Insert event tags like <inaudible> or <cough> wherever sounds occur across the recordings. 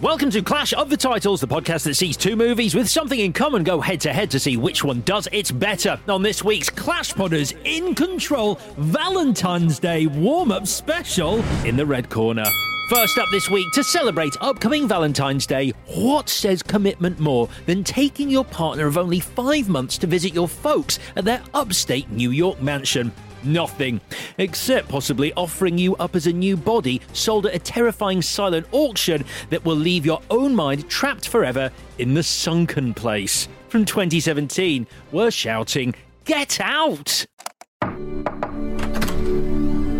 Welcome to Clash of the Titles, the podcast that sees two movies with something in common go head to head to see which one does it better. On this week's Clash Podders in Control Valentine's Day warm up special in the red corner. First up this week to celebrate upcoming Valentine's Day, what says commitment more than taking your partner of only five months to visit your folks at their upstate New York mansion? Nothing. Except possibly offering you up as a new body sold at a terrifying silent auction that will leave your own mind trapped forever in the sunken place. From 2017, we're shouting, Get out!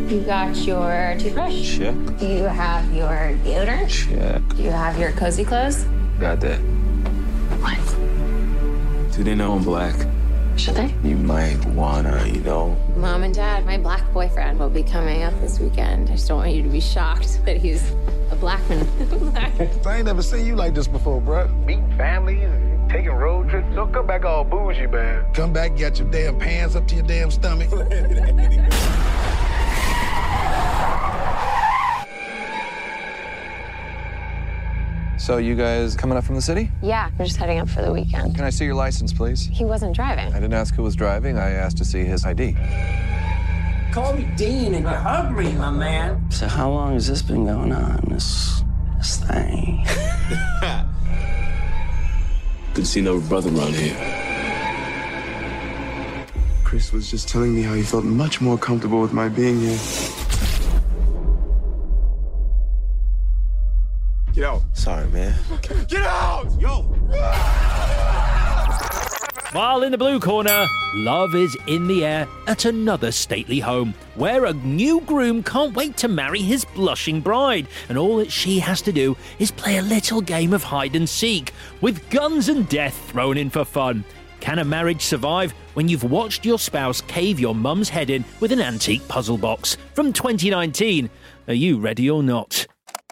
You got your toothbrush? Check. You have your deodorant? Check. You have your cozy clothes? Got that. What? Do they know I'm black? Should they? You might wanna, you know. Mom and Dad, my black boyfriend will be coming up this weekend. I just don't want you to be shocked <laughs> that he's a black man. <laughs> I ain't never seen you like this before, bruh. Meeting families and taking road trips. Don't come back all bougie, man. Come back, get your damn pants up to your damn stomach. <laughs> So you guys coming up from the city? yeah, we're just heading up for the weekend. Can I see your license, please? He wasn't driving. I didn't ask who was driving. I asked to see his ID. Call me Dean and you hug me, my man. So how long has this been going on? This this thing. <laughs> Good to see another brother around here. Chris was just telling me how he felt much more comfortable with my being here. Get out. Sorry, man. Get out! Yo! While in the blue corner, love is in the air at another stately home where a new groom can't wait to marry his blushing bride, and all that she has to do is play a little game of hide and seek with guns and death thrown in for fun. Can a marriage survive when you've watched your spouse cave your mum's head in with an antique puzzle box from 2019? Are you ready or not?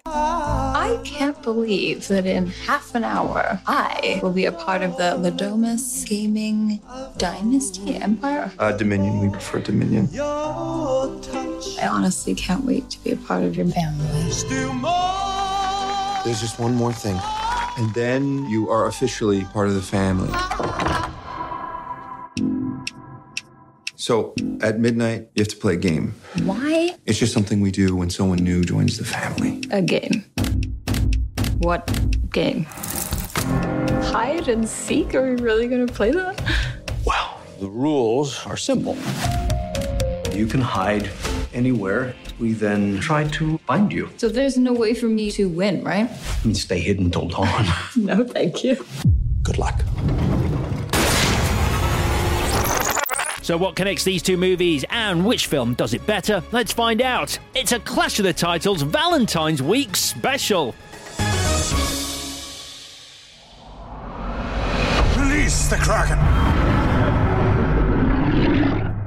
I can't believe that in half an hour I will be a part of the Le Domas Gaming Dynasty Empire. Uh, Dominion. We prefer Dominion. I honestly can't wait to be a part of your family. There's just one more thing. And then you are officially part of the family. So, at midnight, you have to play a game. Why It's just something we do when someone new joins the family. a game? What game? Hide and seek? Are we really gonna play that? Well, the rules are simple. You can hide anywhere. We then try to find you. So there's no way for me to win, right? And stay hidden till dawn. <laughs> No, thank you. Good luck. So, what connects these two movies and which film does it better? Let's find out. It's a Clash of the Titles Valentine's Week special. Release the Kraken!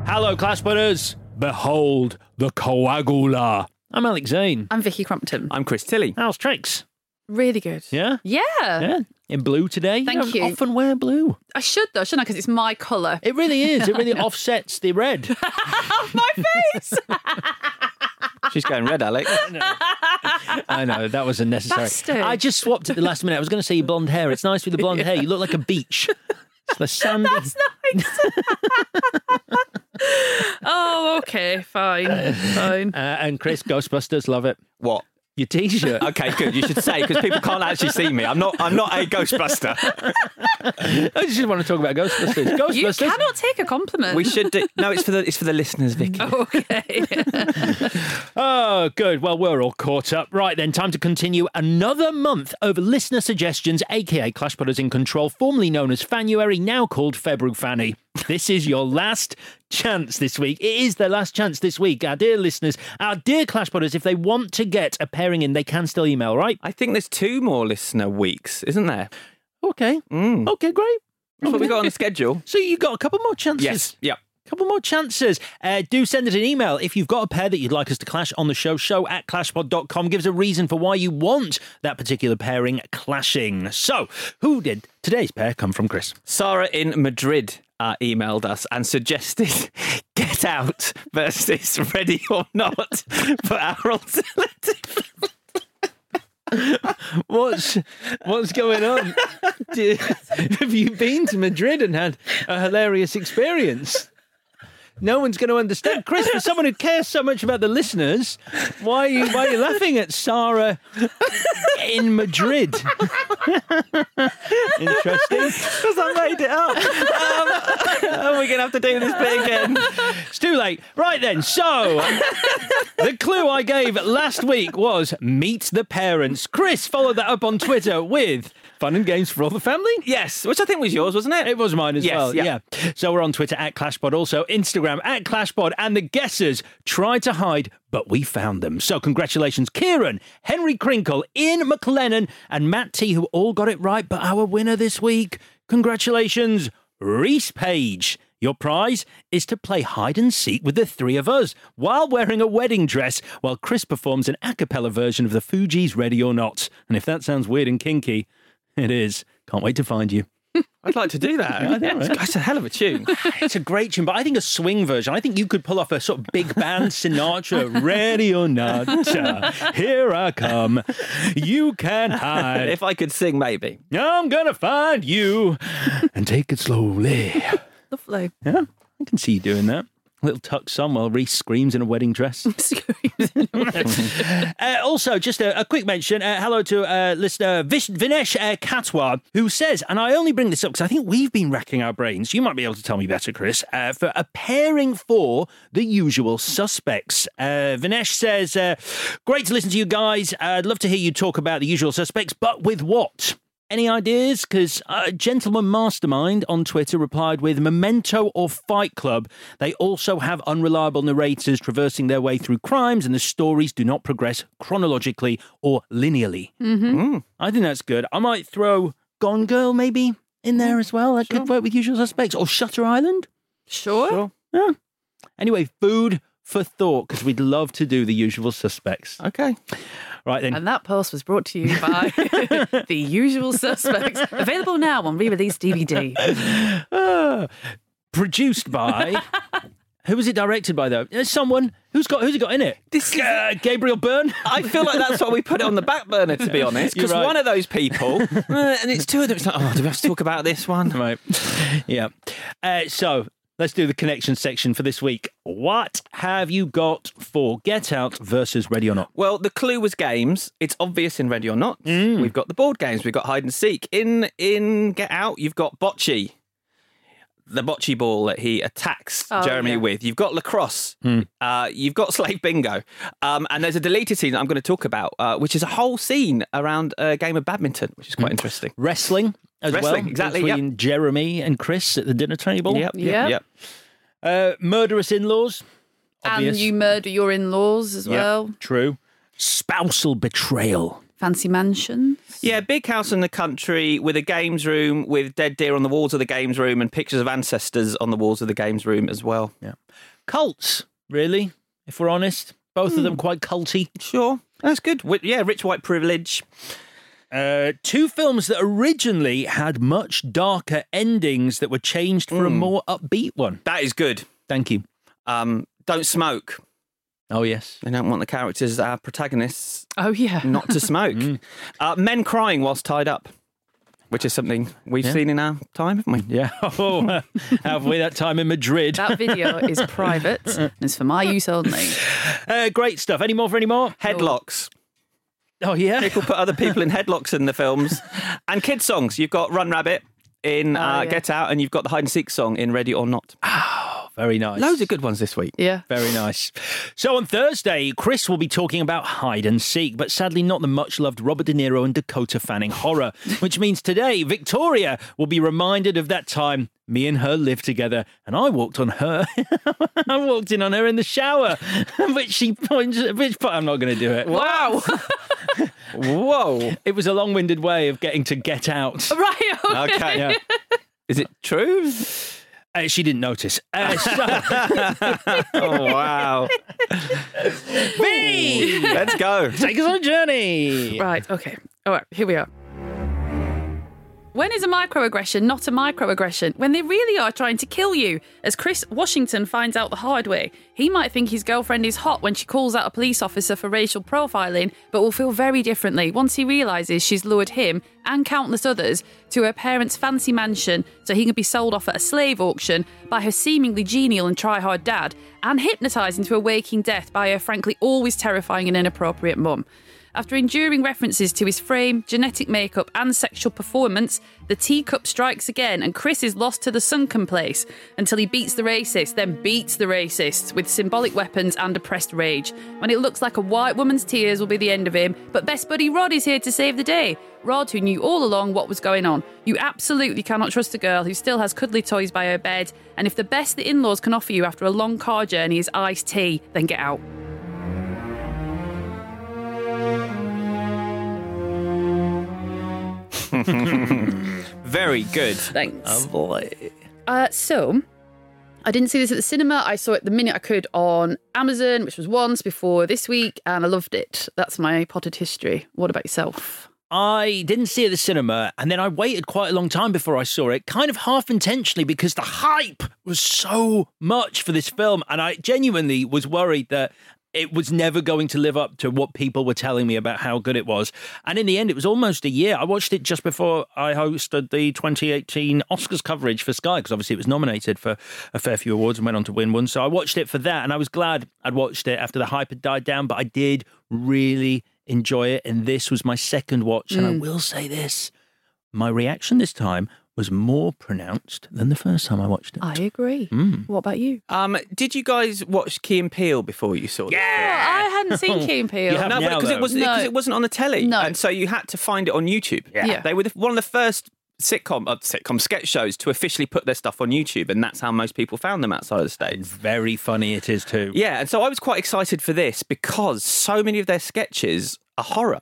Hello, Clash Butters. Behold the Coagula. I'm Alex Zane. I'm Vicky Crumpton. I'm Chris Tilly. How's tricks? Really good. Yeah? Yeah. Yeah. In blue today. Thank don't you. often wear blue. I should though, shouldn't I? Because it's my colour. It really is. It really <laughs> offsets the red. <laughs> my face. <laughs> She's going red, Alex. I know that was unnecessary. Bastard. I just swapped at the last minute. I was going to say blonde hair. It's nice with the blonde hair. You look like a beach. It's the sandy. That's nice. oh, okay, fine, fine. Uh, and Chris, Ghostbusters, love it. What? Your T-shirt. <laughs> Okay, good. You should say because people can't actually see me. I'm not. I'm not a Ghostbuster. <laughs> I just want to talk about Ghostbusters. <laughs> Ghostbusters. You cannot take a compliment. We should do. No, it's for the. It's for the listeners, Vicky. Oh, okay. Oh, good. Well, we're all caught up. Right then, time to continue another month over listener suggestions, aka Clash Potters in Control, formerly known as Fanuary, now called February Fanny. This is your last chance this week. It is their last chance this week. Our dear listeners, our dear Clash Potters, if they want to get a pairing in, they can still email, right? I think there's two more listener weeks, isn't there? Okay. Mm. Okay, great. That's what we got on the schedule. So you've got a couple more chances. Yes. Yep. Couple more chances. Uh, do send us an email if you've got a pair that you'd like us to clash on the show. Show at clashpod.com. Give us a reason for why you want that particular pairing clashing. So, who did today's pair come from, Chris? Sarah in Madrid uh, emailed us and suggested <laughs> Get Out versus Ready or Not for our alternative. <laughs> What's what's going on? <laughs> Do- have you been to Madrid and had a hilarious experience? No one's going to understand, Chris. For someone who cares so much about the listeners, why are you why are you laughing at Sarah in Madrid? <laughs> Interesting. Because I made it up. Um, are we going to have to do this bit again? It's too late. Right then, so the clue I gave last week was meet the parents. Chris followed that up on Twitter with fun and games for all the family. Yes, which I think was yours, wasn't it? It was mine as Yes, well. yeah. Yeah. So we're on Twitter at ClashPod, also Instagram at ClashPod, and the guessers tried to hide, but we found them. So congratulations, Kieran, Henry Crinkle, Ian McLennan, and Matt T, who all got it right. But our winner this week, congratulations, Reese Page. Your prize is to play hide and seek with the three of us while wearing a wedding dress while Chris performs an a cappella version of the Fugees' Ready or Not. And if that sounds weird and kinky, it is. Can't wait to find you. <laughs> I'd like to do that. Yeah, know, right? That's a hell of a tune. <laughs> It's a great tune, but I think a swing version. I think you could pull off a sort of big band <laughs> Sinatra, ready or not. uh, Here I come. You can hide. if I could sing, maybe. I'm gonna find you and take it slowly. Lovely. Yeah, I can see you doing that. Little tuck song while Reese screams in a wedding dress. <laughs> <laughs> Uh, also, just a, a quick mention. Uh, hello to uh, listener Vish- Vinesh uh, Katwar, who says, and I only bring this up because I think we've been racking our brains. You might be able to tell me better, Chris. Uh, for a pairing for the usual suspects. Uh, Vinesh says, uh, "Great to listen to you guys. I'd love to hear you talk about the usual suspects, but with what?" Any ideas? Because uh, Gentleman Mastermind on Twitter replied with Memento or Fight Club. They also have unreliable narrators traversing their way through crimes, and the stories do not progress chronologically or linearly. Mm-hmm. I think that's good. I might throw Gone Girl maybe in there as well. That could work with Usual Suspects or Shutter Island. Sure. Yeah. Anyway, food for thought because we'd love to do the Usual Suspects. Okay. Right then. And that post was brought to you by <laughs> The Usual Suspects. Available now on re release DVD. Ah, produced by. <laughs> Who was it directed by though? Uh, Someone who's got who's it got in it? This is- uh, Gabriel Byrne. I feel like that's why we put it on the back burner, to be <laughs> honest. You're Because right. one of those people, uh, and it's two of them, it's like, oh, do we have to talk about this one? Right. Yeah. Uh, so let's do the connection section for this week. What have you got for Get Out versus Ready or Not? Well, the clue was games. It's obvious in Ready or Not. Mm. We've got the board games. We've got hide and seek. In in Get Out, you've got bocce, the bocce ball that he attacks Oh, Jeremy yeah. with. You've got lacrosse. Uh, you've got slave bingo. Um, and there's a deleted scene that I'm going to talk about, uh, which is a whole scene around a game of badminton, which is quite interesting. Wrestling as Wrestling, well. exactly, yep. Between Jeremy and Chris at the dinner table. Yep, yep, Yeah. yep. Uh, murderous in-laws. And you murder your in laws as Yep, well. True. Spousal betrayal. Fancy mansions. Yeah, big house in the country with a games room with dead deer on the walls of the games room and pictures of ancestors on the walls of the games room as well. Yeah. Cults, really, if we're honest. Both of them quite culty. Sure, that's good. Yeah, rich white privilege. Uh, two films that originally had much darker endings that were changed for a Mm. more upbeat one. That is good. Thank you. Um, don't smoke. Oh yes, They don't want the characters, our protagonists, Oh yeah. not to <laughs> smoke. uh, men crying whilst tied up, which is something we've Yeah. seen in our time, haven't we? Yeah. <laughs> Oh, uh, have we that time in Madrid? That video is <laughs> private and is for my use only. Uh, great stuff. Any more for any more? Headlocks. Oh yeah. People put other people in headlocks in the films. And kids' songs. You've got Run Rabbit in uh, Oh, yeah. Get Out, and you've got the hide and seek song in Ready or Not. Very nice. Loads of good ones this week. Yeah. Very nice. So on Thursday, Chris will be talking about hide and seek, but sadly not the much loved Robert De Niro and Dakota Fanning horror, <laughs> which means today Victoria will be reminded of that time me and her lived together and I walked on her. <laughs> I walked in on her in the shower, <laughs> which she points, which but I'm not going to do it. Wow. Whoa. It was a long winded way of getting to get out. right. Okay. Okay. Yeah. Is it true? Uh, she didn't notice. Uh, <laughs> so, oh, wow. B, Let's go. take us on a journey. Right. Okay. All right. Here we are. When is a microaggression not a microaggression? When they really are trying to kill you, as Chris Washington finds out the hard way. He might think his girlfriend is hot when she calls out a police officer for racial profiling, but will feel very differently once he realises she's lured him and countless others to her parents' fancy mansion so he can be sold off at a slave auction by her seemingly genial and try-hard dad and hypnotised into a waking death by her frankly always terrifying and inappropriate mum. After enduring references to his frame, genetic makeup, and sexual performance, the teacup strikes again, and Chris is lost to the sunken place until he beats the racist, then beats the racists with symbolic weapons and oppressed rage. When it looks like a white woman's tears will be the end of him, but best buddy Rod is here to save the day. Rod, who knew all along what was going on. You absolutely cannot trust a girl who still has cuddly toys by her bed, and if the best the in laws can offer you after a long car journey is iced tea, then get out. <laughs> Very good. Thanks. Oh boy. Uh, so, I didn't see this at the cinema. I saw it the minute I could on Amazon, which was once before this week, and I loved it. That's my potted history. What about yourself? I didn't see it at the cinema, and then I waited quite a long time before I saw it, kind of half intentionally because the hype was so much for this film, and I genuinely was worried that it was never going to live up to what people were telling me about how good it was. And in the end, it was almost a year. I watched it just before I hosted the 2018 Oscars coverage for Sky, because obviously it was nominated for a fair few awards and went on to win one. So I watched it for that, and I was glad I'd watched it after the hype had died down, but I did really enjoy it. And this was my second watch. And I Mm. will say this my reaction this time was more pronounced than the first time I watched it. I agree. Mm. What about you? Um, did you guys watch Key and Peele before you saw this? Oh, I hadn't seen <laughs> Key and Peele. No, because it wasn't No. because it wasn't on the telly, No. and so you had to find it on YouTube. Yeah. Yeah. they were the, one of the first sitcom uh, sitcom sketch shows to officially put their stuff on YouTube, and that's how most people found them outside of the states. Very funny it is too. Yeah, and so I was quite excited for this because so many of their sketches are horror.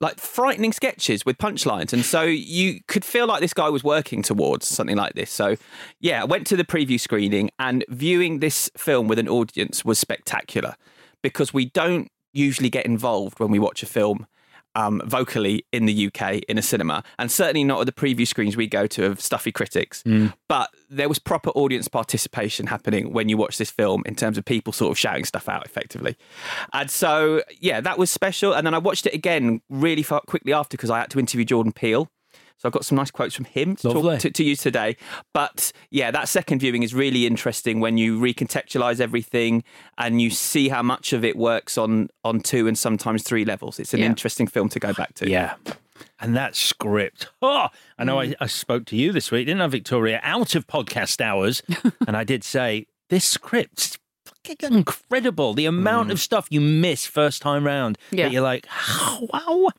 Like frightening sketches with punchlines. And so you could feel like this guy was working towards something like this. So, yeah, I went to the preview screening and viewing this film with an audience was spectacular because we don't usually get involved when we watch a film um, vocally in the UK in a cinema, and certainly not at the preview screens we go to of stuffy critics. But there was proper audience participation happening when you watch this film in terms of people sort of shouting stuff out effectively. And so, yeah, that was special. And then I watched it again really quickly after because I had to interview Jordan Peele. So I've got some nice quotes from him to talk to, to you today. But yeah, that second viewing is really interesting when you recontextualize everything and you see how much of it works on on two and sometimes three levels. It's an Yeah. interesting film to go back to. Yeah. And that script. Oh, I know I, mm. I spoke to you this week, didn't I, Victoria, out of podcast hours. <laughs> and I did say, this script's incredible. The amount mm. of stuff you miss first time round. Yeah. That you're like, oh, wow.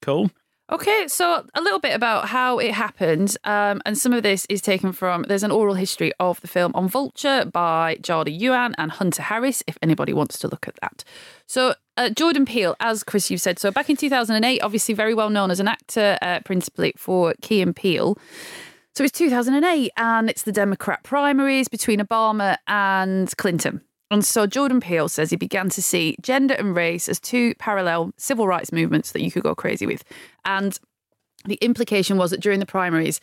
Cool. Okay, so a little bit about how it happened, um, and some of this is taken from. There's an oral history of the film on Vulture by Jada Yuan and Hunter Harris. If anybody wants to look at that, so uh, Jordan Peele, as Chris you've said, so back in 2008, obviously very well known as an actor, uh, principally for Key and Peele. So it's 2008, and it's the Democrat primaries between Obama and Clinton. And so Jordan Peele says he began to see gender and race as two parallel civil rights movements that you could go crazy with. And the implication was that during the primaries,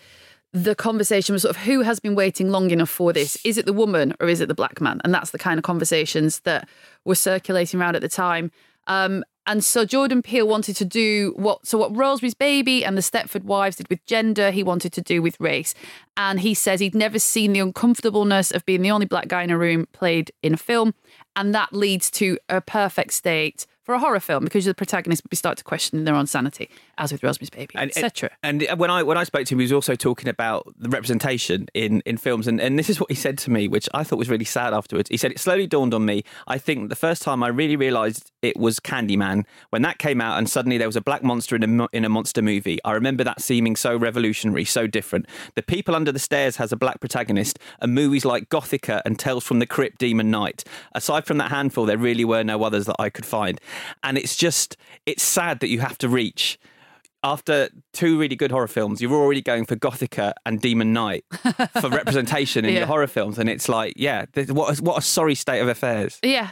the conversation was sort of who has been waiting long enough for this? Is it the woman or is it the black man? And that's the kind of conversations that were circulating around at the time. Um, and so Jordan Peele wanted to do what so what Rosemary's Baby and the Stepford Wives did with gender, he wanted to do with race. And he says he'd never seen the uncomfortableness of being the only black guy in a room played in a film, and that leads to a perfect state for a horror film because the protagonist would be start to question their own sanity, as with Rosemary's Baby, etc. And when I when I spoke to him, he was also talking about the representation in, in films, and, and this is what he said to me, which I thought was really sad afterwards. He said it slowly dawned on me. I think the first time I really realised it was Candyman when that came out, and suddenly there was a black monster in a in a monster movie. I remember that seeming so revolutionary, so different. The People Under the Stairs has a black protagonist, and movies like Gothika and Tales from the Crypt, Demon Knight. Aside from that handful, there really were no others that I could find, and it's just it's sad that you have to reach after two really good horror films, you're already going for Gothika and Demon Knight for <laughs> representation in Yeah. your horror films, and it's like, yeah, what a, what a sorry state of affairs. Yeah.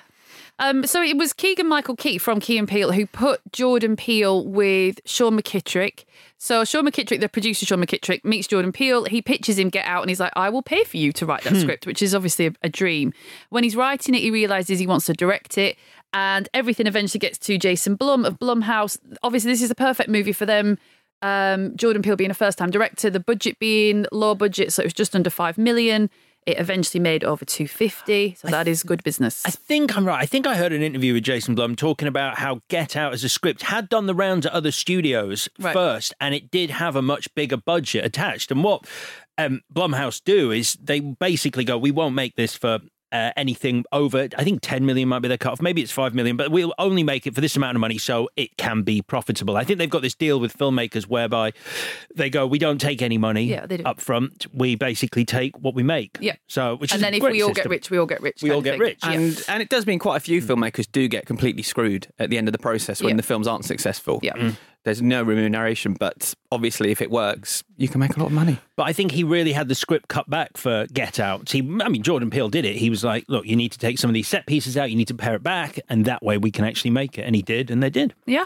Um, so it was Keegan Michael Key from Key and Peele who put Jordan Peele with Sean McKittrick. So Sean McKittrick, the producer Sean McKittrick, meets Jordan Peele. He pitches him Get Out, and he's like, "I will pay for you to write that Hmm. script," which is obviously a, a dream. When he's writing it, he realizes he wants to direct it, and everything eventually gets to Jason Blum of Blumhouse. Obviously, this is the perfect movie for them. Um, Jordan Peele being a first-time director, the budget being low budget, so it was just under five million. It eventually made over two fifty, so that is good business. I think I'm right. I think I heard an interview with Jason Blum talking about how Get Out as a script had done the rounds at other studios Right. first, and it did have a much bigger budget attached. And what um, Blumhouse do is they basically go, "We won't make this for." Uh, anything over, I think 10 million might be their cutoff. Maybe it's 5 million, but we'll only make it for this amount of money so it can be profitable. I think they've got this deal with filmmakers whereby they go, we don't take any money Yeah, up front. We basically take what we make. Yeah. So, which and is then if great we all get rich, we all get rich. We all get thing. rich. Yeah. And and it does mean quite a few filmmakers do get completely screwed at the end of the process when Yeah. the films aren't successful. Yeah. Mm. There's no remuneration, but obviously if it works, you can make a lot of money. But I think he really had the script cut back for Get Out. He, I mean, Jordan Peele did it. He was like, "Look, you need to take some of these set pieces out. You need to pare it back, and that way we can actually make it." And he did, and they did. Yeah.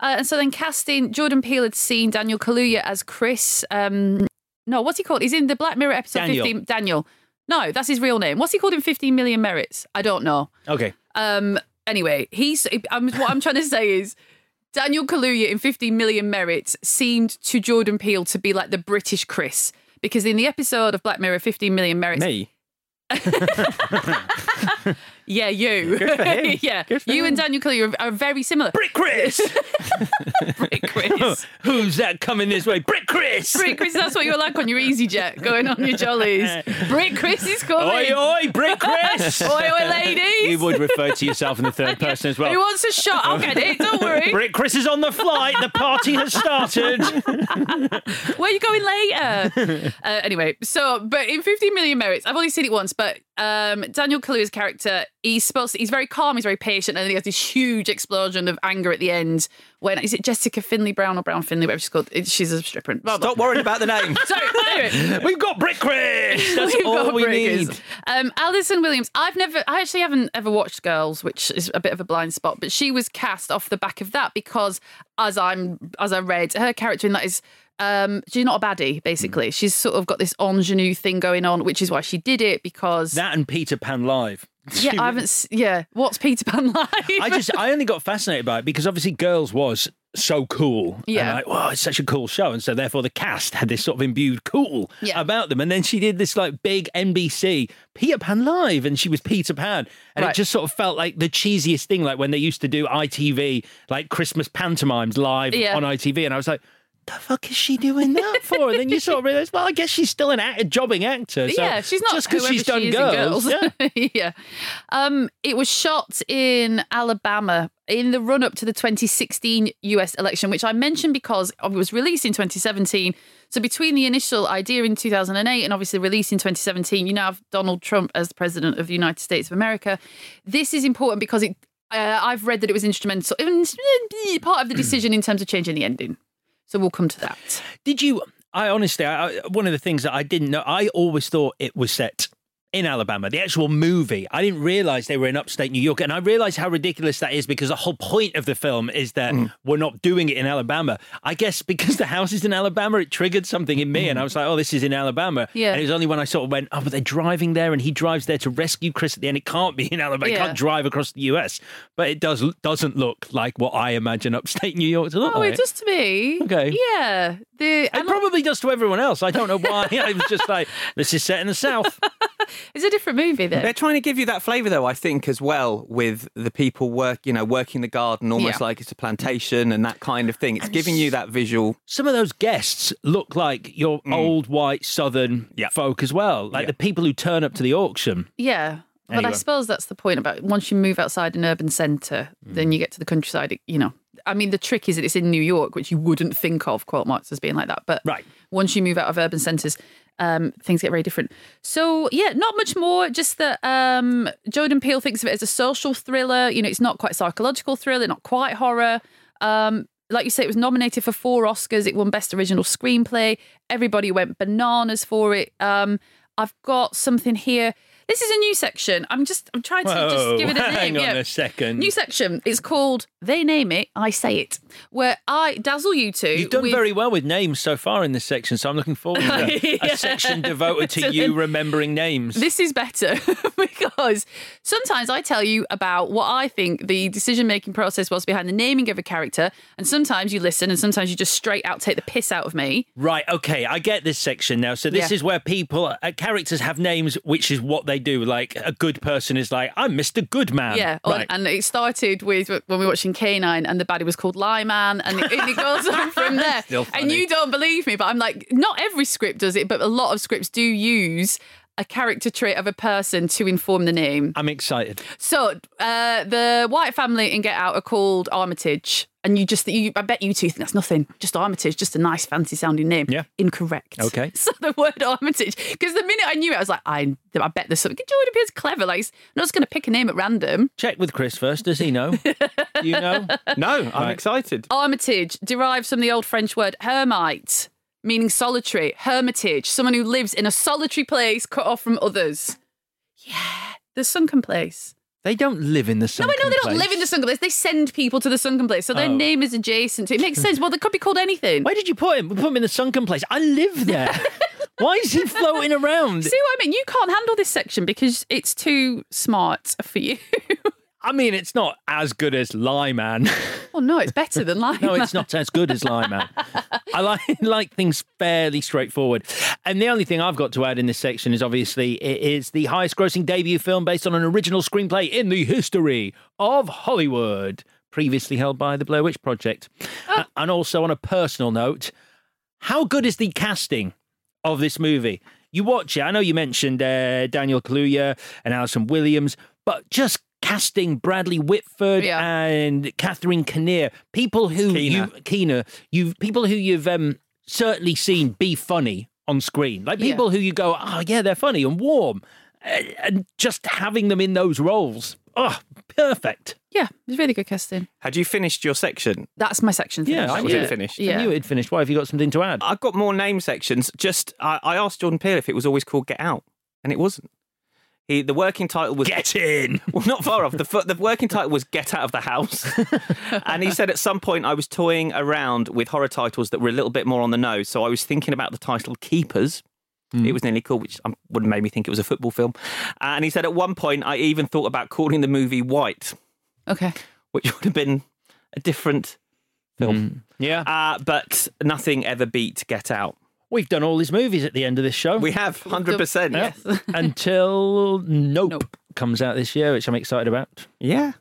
Uh, and so then casting, Jordan Peele had seen Daniel Kaluuya as Chris. Um, no, what's he called? He's in the Black Mirror episode Daniel. 15. Daniel. No, that's his real name. What's he called in 15 Million Merits? I don't know. Okay. Um. Anyway, he's. I'm, what I'm trying to say is, Daniel Kaluuya in 15 Million Merits seemed to Jordan Peele to be like the British Chris because in the episode of Black Mirror 15 Million Merits, Me? <laughs> yeah, you, Good for him. <laughs> yeah, Good for you him. and Daniel Kaluuya are, are very similar. Brick Chris. <laughs> <laughs> Brick Chris. Who's that coming this way? Brick Chris. Brick Chris, that's what you're like on your EasyJet, going on your jollies. Brick Chris is coming. Oi, oi, Brick Chris. oi, oi, ladies. You would refer to yourself in the third person as well. Who wants a shot? I'll get it. Don't worry. Brick Chris is on the flight. The party has started. Where are you going later? uh, anyway, so but in 15 Million Merits, I've only seen it once, but um, Daniel Kaluuya's character, he's supposed to, he's very calm, he's very patient, and then he has this huge explosion of anger at the end. When is it Jessica Finley Brown or Brown Finley, whatever she's called? It- she's a stripper. Blah, blah. Stop worrying about the name. <laughs> Sorry, anyway. <laughs> We've got Brick Chris. <laughs> That's We've all we Brickers. need. Um, Allison Williams. I've never, I actually haven't ever watched Girls, which is a bit of a blind spot. But she was cast off the back of that because, as I'm, as I read, her character in that is. Um, she's not a baddie, basically. She's sort of got this ingenue thing going on, which is why she did it because. That and Peter Pan Live. <laughs> yeah, I haven't. Yeah, what's Peter Pan <laughs> like? I just, I only got fascinated by it because obviously Girls was so cool. Yeah. Like, wow, it's such a cool show. And so therefore the cast had this sort of imbued cool Yeah. about them. And then she did this like big NBC Peter Pan Live and she was Peter Pan. And Right. it just sort of felt like the cheesiest thing, like when they used to do ITV, like Christmas pantomimes live Yeah. on ITV. And I was like, the fuck is she doing that for? And then you sort of realize, well, I guess she's still an act- a jobbing actor. So yeah, she's not just because she's done she in girls. yeah. <laughs> yeah. Um, it was shot in Alabama in the run up to the 2016 US election, which I mentioned because it was released in 2017. So between the initial idea in 2008 and obviously release in 2017, you now have Donald Trump as the president of the United States of America. This is important because it. Uh, I've read that it was instrumental, part of the decision in terms of changing the ending. So we'll come to that. Did you? I honestly, I, one of the things that I didn't know, I always thought it was set in Alabama, the actual movie. I didn't realize they were in upstate New York. And I realized how ridiculous that is because the whole point of the film is that Mm. we're not doing it in Alabama. I guess because the house is in Alabama, it triggered something in me. And I was like, oh, this is in Alabama. Yeah. And it was only when I sort of went, oh, but they're driving there and he drives there to rescue Chris at the end. It can't be in Alabama. It Yeah. can't drive across the US. But it does doesn't look like what I imagine upstate New York to look Oh, like. Oh, it does to me. Okay. Yeah. The It probably does to everyone else. I don't know why. <laughs> I was just like, this is set in the South. <laughs> it's a different movie though. They're trying to give you that flavour, though. I think as well with the people work, you know, working the garden, almost Yeah. like it's a plantation and that kind of thing. It's giving you that visual. Some of those guests look like your mm. old white Southern folk as well, like the people who turn up to the auction. Yeah. But I suppose that's the point about once you move outside an urban centre, then mm. you get to the countryside, you know. I mean, the trick is that it's in New York, which you wouldn't think of, quote marks, as being like that. But right. once you move out of urban centres, um, things get very different. So, yeah, not much more. Just that um, Jordan Peele thinks of it as a social thriller. You know, it's not quite psychological thriller, not quite horror. Um, like you say, it was nominated for four Oscars. It won Best Original Screenplay. Everybody went bananas for it. Um, I've got something here. This is a new section. I'm just I'm trying to Whoa, just give it a name. hang on yeah. a second. New section. It's called They Name It, I Say It, where I dazzle you two. You've done with- very well with names so far in this section, so I'm looking forward to Yeah. <laughs> a section devoted to you remembering names. This is better <laughs> because sometimes I tell you about what I think the decision making process was behind the naming of a character, and sometimes you listen, and sometimes you just straight out take the piss out of me. Right, okay, I get this section now. So this Yeah. is where people, uh, characters have names, which is what they do. Like a good person is like, I'm Mr. Goodman. Yeah, right. and it started with when we were watching K-9, and the baddie was called Lyman, and it, and it goes on <laughs> from there. And you don't believe me, but I'm like, not every script does it, but a lot of scripts do use a character trait of a person to inform the name. I'm excited. So uh, the White family in Get Out are called Armitage, and you just you, I bet you two think that's nothing, just Armitage, just a nice fancy sounding name. Yeah, incorrect. Okay. <laughs> So the word Armitage, because the minute I knew it, I was like, I, I bet there's something. Jordan Peele's clever. Like, he's not just going to pick a name at random. Check with Chris first. Does he know? <laughs> You know? No, I'm Right. excited. Armitage derives from the old French word hermite, meaning solitary. Hermitage, someone who lives in a solitary place cut off from others. Yeah, the sunken place. They don't live in the No, sunken I know they don't place. live in the sunken place. They send people to the sunken place, so their Oh. name is adjacent to it. Makes sense. Well, they could be called anything. Why did you put him? We put him in the sunken place. I live there. <laughs> Why is he floating around? See what I mean? You can't handle this section because it's too smart for you. <laughs> I mean, it's not as good as Lyman. <laughs> well, no, it's better than Lyman. no, it's not as good as Lyman. I like <laughs> like things fairly straightforward. And the only thing I've got to add in this section is obviously it is the highest grossing debut film based on an original screenplay in the history of Hollywood, previously held by the Blair Witch Project. A- And also on a personal note, how good is the casting of this movie? You watch it. I know you mentioned uh, Daniel Kaluuya and Allison Williams, but just casting Bradley Whitford and Catherine Kinnear, people who you Keener, you people who you've um, certainly seen be funny on screen, like Yeah. people who you go, oh yeah, they're funny and warm, and just having them in those roles, oh, perfect. Yeah, it was really good casting. Had you finished your section? That's my section. Yeah. I Was knew it finished? I knew it had finished. Why have you got something to add? I've got more name sections. Just I, I asked Jordan Peele if it was always called Get Out, and it wasn't. He, the working title was Get In. <laughs> Well, not far off. The the working title was Get Out of the House, <laughs> and he said at some point I was toying around with horror titles that were a little bit more on the nose. So I was thinking about the title Keepers. It was nearly cool, which would have made me think it was a football film. And he said at one point I even thought about calling the movie White, Okay. which would have been a different film. Yeah. Uh, but nothing ever beat Get Out. We've done all these movies at the end of this show. We have hundred percent. Yeah. <laughs> Until nope, comes out this year, which I'm excited about. Yeah.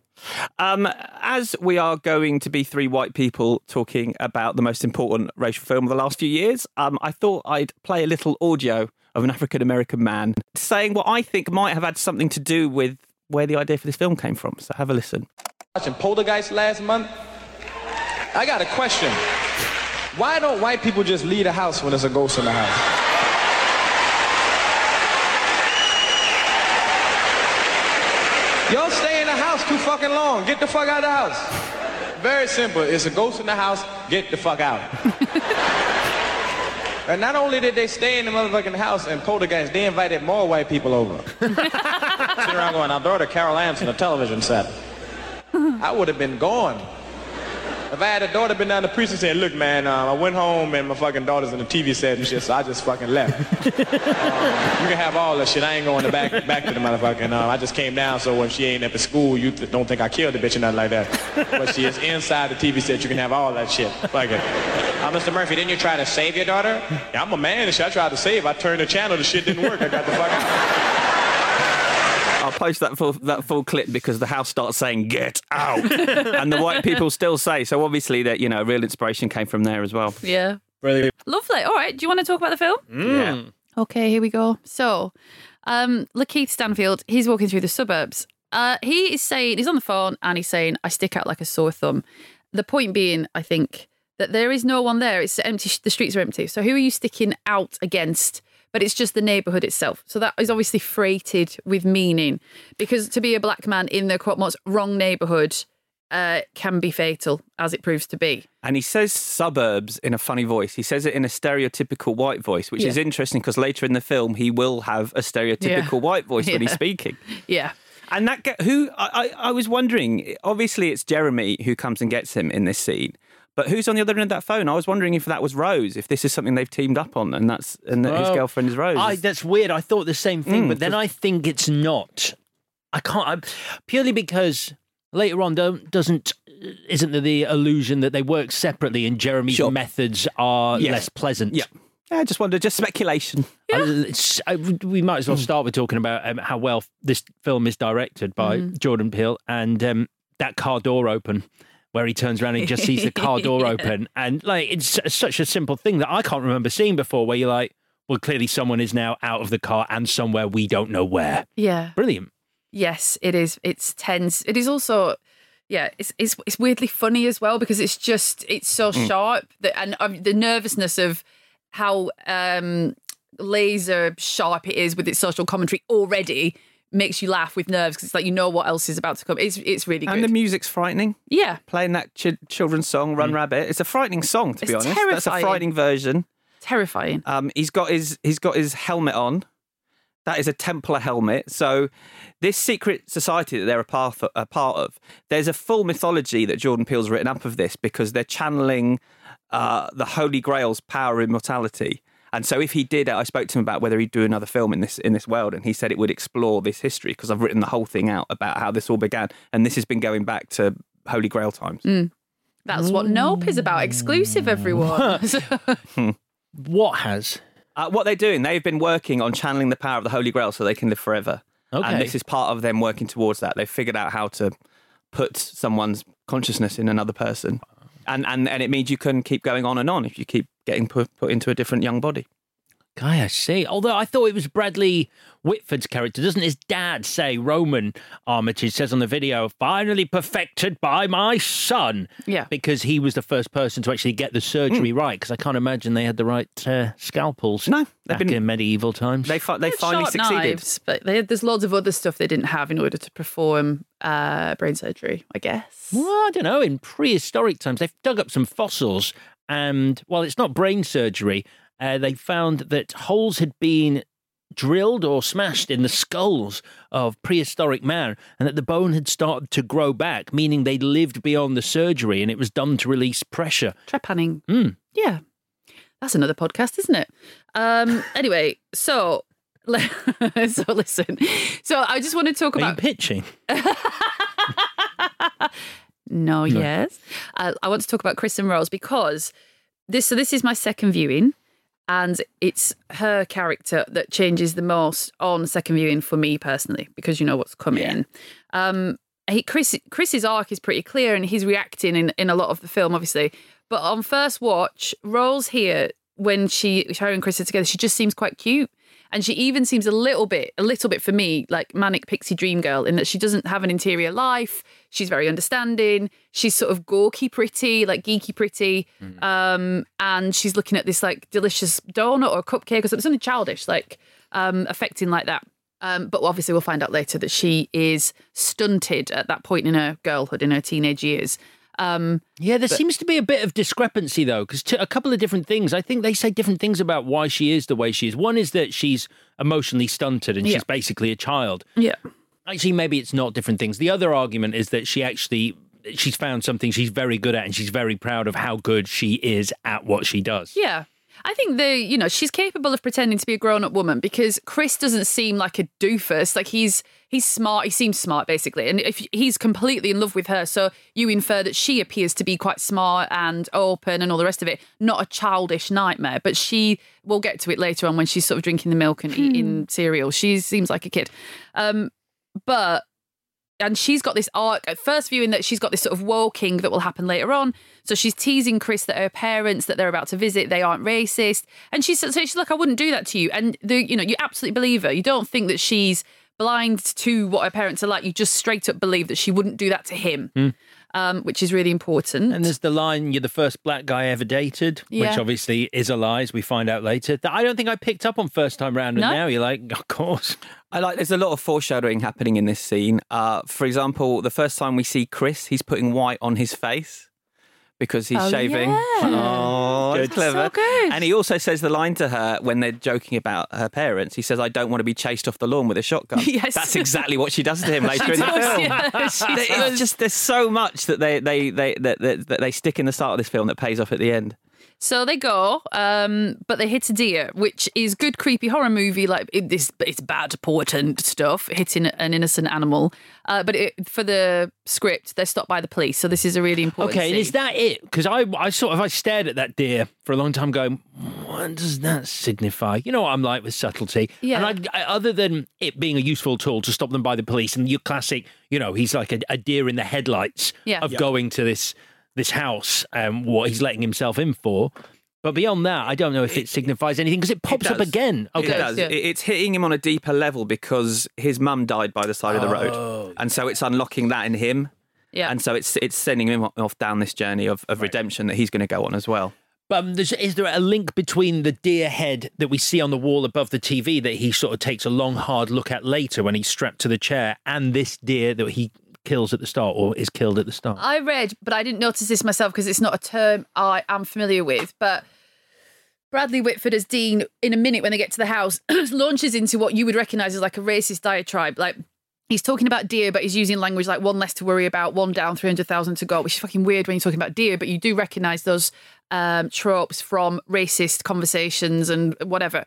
Um, as we are going to be three white people talking about the most important racial film of the last few years, um, I thought I'd play a little audio of an African American man saying what I think might have had something to do with where the idea for this film came from. So have a listen. Watching Poltergeist last month. I got a question. Why don't white people just leave the house when there's a ghost in the house? Y'all stay in the house too fucking long. Get the fuck out of the house. Very simple. It's a ghost in the house. Get the fuck out. <laughs> And not only did they stay in the motherfucking house and poltergeist, they invited more white people over. <laughs> Sitting around going, our daughter Carol Anson, a television set. I would have been gone. If I had a daughter been down the precinct saying, look, man, um, I went home and my fucking daughter's in the TV set and shit, so I just fucking left. <laughs> um, you can have all that shit. I ain't going back back to the motherfucking. Um, I just came down, so when she ain't up at school, you th- don't think I killed the bitch or nothing like that. But she is inside the TV set. You can have all that shit. Fuck it. Uh, Mr. Murphy, didn't you try to save your daughter? Yeah, I'm a man and shit. I tried to save. I turned the channel. The shit didn't work. I got the fuck out. I'll post that full that full clip because the house starts saying "Get out," <laughs> and the white people still say. So obviously, that you know, real inspiration came from there as well. Yeah. Brilliant. Lovely. All right. Do you want to talk about the film? Yeah. Okay, here we go. So, um, Lakeith Stanfield, he's walking through the suburbs. Uh, he is saying, he's on the phone and he's saying, I stick out like a sore thumb. The point being, I think, that there is no one there. It's empty, the streets are empty. So, who are you sticking out against? But it's just the neighbourhood itself. So, that is obviously freighted with meaning because to be a black man in the quote most wrong neighbourhood uh, can be fatal, as it proves to be. And he says suburbs in a funny voice. He says it in a stereotypical white voice, which Yeah. is interesting because later in the film he will have a stereotypical Yeah. white voice when he's <laughs> speaking. Yeah. And that ge- who I, I I was wondering. Obviously, it's Jeremy who comes and gets him in this scene. But who's on the other end of that phone? I was wondering if that was Rose. If this is something they've teamed up on, and that's and that his girlfriend is Rose. I, that's weird. I thought the same thing, Mm, but then I think it's not. I can't I, purely because later on don't, doesn't isn't there the illusion that they work separately and Jeremy's Sure. methods are Yes. less pleasant. Yeah. I just wonder, just speculation. I- I- we might as well start with talking about um, how well this film is directed by Mhm. Jordan Peele and um, that car door open. Where he turns around and just sees the car door <laughs> Yeah. open, and like it's such a simple thing that I can't remember seeing before. Where you're like, well, clearly someone is now out of the car and somewhere we don't know where. Yeah. Brilliant. Yes, it is. It's tense. It is also, yeah, it's it's it's weirdly funny as well because it's just it's so Mm. sharp that and um, the nervousness of how um laser sharp it is with its social commentary already makes you laugh with nerves because it's like you know what else is about to come. It's it's really good. and the music's frightening. yeah, Playing that ch- children's song, "Run Rabbit," it's a frightening song to be It's honest. That's a terrifying. frightening version. terrifying. Um, he's got his he's got his helmet on. That is a Templar helmet. So this secret society that they're a part of, a part of, there's a full mythology that Jordan Peele's written up of this because they're channeling uh, the Holy Grail's power of immortality. And so if he did, I spoke to him about whether he'd do another film in this in this world, and he said it would explore this history because I've written the whole thing out about how this all began, and this has been going back to Holy Grail times. Mm. That's what Nope is about. Exclusive, everyone. <laughs> <laughs> What has? Uh, what they're doing, they've been working on channeling the power of the Holy Grail so they can live forever. Okay. And this is part of them working towards that. They've figured out how to put someone's consciousness in another person. And, and, and it means you can keep going on and on if you keep getting put, put into a different young body. Guy, I see. Although I thought it was Bradley Whitford's character. Doesn't his dad say Roman Armitage says on the video, finally perfected by my son? Yeah. Because he was the first person to actually get the surgery right. Because I can't imagine they had the right uh, scalpels. No, back been- in medieval times. They, fi- they Had finally sharp succeeded. knives, but they, there's lots of other stuff they didn't have in order to perform uh, brain surgery, I guess. Well, I don't know. In prehistoric times, they've dug up some fossils, and while it's not brain surgery, uh, they found that holes had been drilled or smashed in the skulls of prehistoric man, and that the bone had started to grow back, meaning they'd lived beyond the surgery, and it was done to release pressure. Trepanning. Mm. Yeah. That's another podcast, isn't it? Um, <sighs> anyway, so <laughs> so listen. So I just want to talk Are about pitching? <laughs> No, yes. Uh, I want to talk about Kristen Rose because this. So this is my second viewing, and it's her character that changes the most on second viewing for me personally because you know what's coming. Um, he Chris Chris's arc is pretty clear, and he's reacting in in a lot of the film, obviously. But on first watch, Rose here when she her and Chris are together, she just seems quite cute. And she even seems a little bit, a little bit for me, like manic pixie dream girl, in that she doesn't have an interior life. She's very understanding. She's sort of gawky pretty, like geeky pretty. Um, and she's looking at this like delicious donut or cupcake or something, something childish, like um, affecting like that. Um, but obviously, we'll find out later that she is stunted at that point in her girlhood, in her teenage years. Um, Yeah, there but- seems to be a bit of discrepancy though, because a couple of different things. I think they say different things about why she is the way she is. One is that she's emotionally stunted and Yeah. she's basically a child. Yeah. Actually, maybe it's not different things. The other argument is that she actually she's found something she's very good at, and she's very proud of how good she is at what she does. Yeah. I think the you know she's capable of pretending to be a grown up woman because Chris doesn't seem like a doofus. Like he's he's smart. He seems smart basically, and if he's completely in love with her, so you infer that she appears to be quite smart and open and all the rest of it. Not a childish nightmare, but she. We'll get to it later on when she's sort of drinking the milk and eating cereal. She seems like a kid, um, but and she's got this arc at first viewing that she's got this sort of woking that will happen later on. So she's teasing Chris that her parents that they're about to visit they aren't racist, and she says, she's like, I wouldn't do that to you. And the you know you absolutely believe her. You don't think that she's blind to what her parents are like. You just straight up believe that she wouldn't do that to him, Hmm. Um, which is really important. And there's the line, "You're the first black guy I ever dated," which obviously is a lie. As we find out later, that I don't think I picked up on first time round. And No. now you're like, <laughs> of course. I like. There's a lot of foreshadowing happening in this scene. Uh, for example, the first time we see Chris, he's putting white on his face because he's Oh, shaving. yeah. Oh, Good. that's clever. So good. And he also says the line to her when they're joking about her parents. He says, "I don't want to be chased off the lawn with a shotgun." <laughs> Yes. That's exactly what she does to him <laughs> later in the does, film. yeah, <laughs> she It's just there's so much that they they they that, that, that they stick in the start of this film that pays off at the end. So they go, um, but they hit a deer, which is good creepy horror movie. Like it, this, it's bad portent stuff hitting an innocent animal. Uh, but it, for the script, they're stopped by the police. So this is a really important. Okay, scene. is that it? Because I, I sort of I stared at that deer for a long time, going, "What does that signify?" You know what I'm like with subtlety. Yeah. And I, I, other than it being a useful tool to stop them by the police, and your classic, you know, he's like a, a deer in the headlights Yeah. of Yeah. going to this this house and what he's letting himself in for. But beyond that, I don't know if it, signifies anything because it pops up again. Okay, It does. It- It's hitting him on a deeper level because his mum died by the side of the road, and so it's unlocking that in him. Yeah. And so it's it's sending him off down this journey of, of redemption that he's going to go on as well. But um, is there a link between the deer head that we see on the wall above the TV that he sort of takes a long, hard look at later when he's strapped to the chair and this deer that he kills at the start or is killed at the start? I read, but I didn't notice this myself because it's not a term I am familiar with. But Bradley Whitford as Dean, in a minute when they get to the house, <clears throat> launches into what you would recognise as like a racist diatribe. Like he's talking about deer, but he's using language like one less to worry about, one down, 300,000 to go, which is fucking weird when you're talking about deer, but you do recognise those um, tropes from racist conversations and whatever.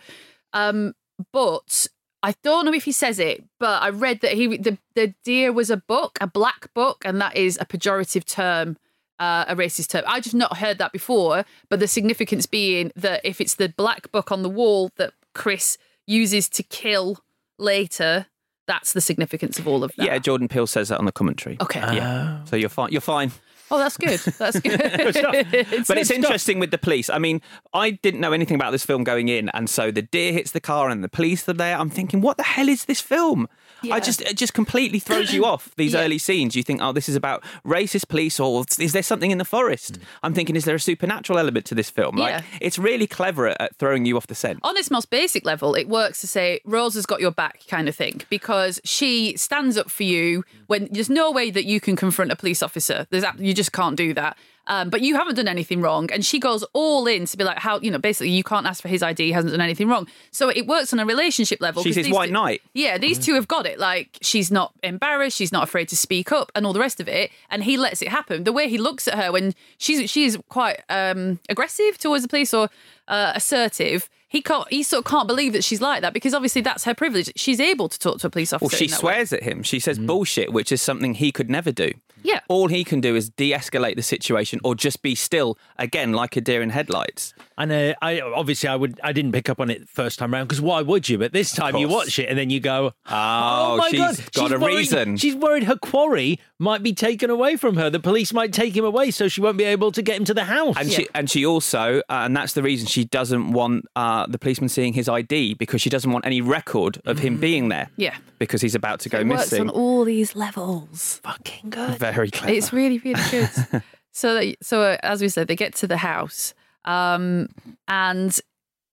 Um, but I don't know if he says it, but I read that he the, the deer was a buck, a black buck, and that is a pejorative term, uh, a racist term. I just not heard that before, but the significance being that if it's the black buck on the wall that Chris uses to kill later, that's the significance of all of that. Yeah, Jordan Peele says that on the commentary. Okay. Yeah. So you're fine. You're fine. Oh, that's good. That's <laughs> good. <laughs> but it's interesting with the police. I mean, I didn't know anything about this film going in, and so the deer hits the car and the police are there. I'm thinking, what the hell is this film? I just it just completely throws you <clears throat> off these early scenes. You think, oh, this is about racist police, or is there something in the forest? Mm. I'm thinking, is there a supernatural element to this film? Like, Yeah. it's really clever at, at throwing you off the scent. on its most basic level, it works to say Rose has got your back, kind of thing, because she stands up for you when there's no way that you can confront a police officer. There's you just can't do that. Um, but you haven't done anything wrong, and she goes all in to be like, how you know, basically, you can't ask for his ID. He hasn't done anything wrong. So it works on a relationship level. She's his white two- knight. Yeah, these two have got it. Like she's not embarrassed, she's not afraid to speak up, and all the rest of it. And he lets it happen. The way he looks at her when she's she is quite um, aggressive towards the police or uh, assertive. He can't. He sort of can't believe that she's like that because obviously that's her privilege. She's able to talk to a police officer. Well, she in that way. swears at him. She says bullshit, which is something he could never do. Yeah. All he can do is de-escalate the situation or just be still, again, like a deer in headlights. And uh, I obviously I would I didn't pick up on it first time round because why would you? But this time you watch it and then you go, Oh, my she's god, got a worried- reason. She's worried her quarry might be taken away from her. The police might take him away, so she won't be able to get him to the house. And she and she also, uh, and that's the reason she doesn't want uh, the policeman seeing his ID because she doesn't want any record of him being there. Yeah. Because he's about to go It works missing. on all these levels. Fucking good. Very clever. It's really, really good. <laughs> so, that- so uh, as we said, they get to the house, um, and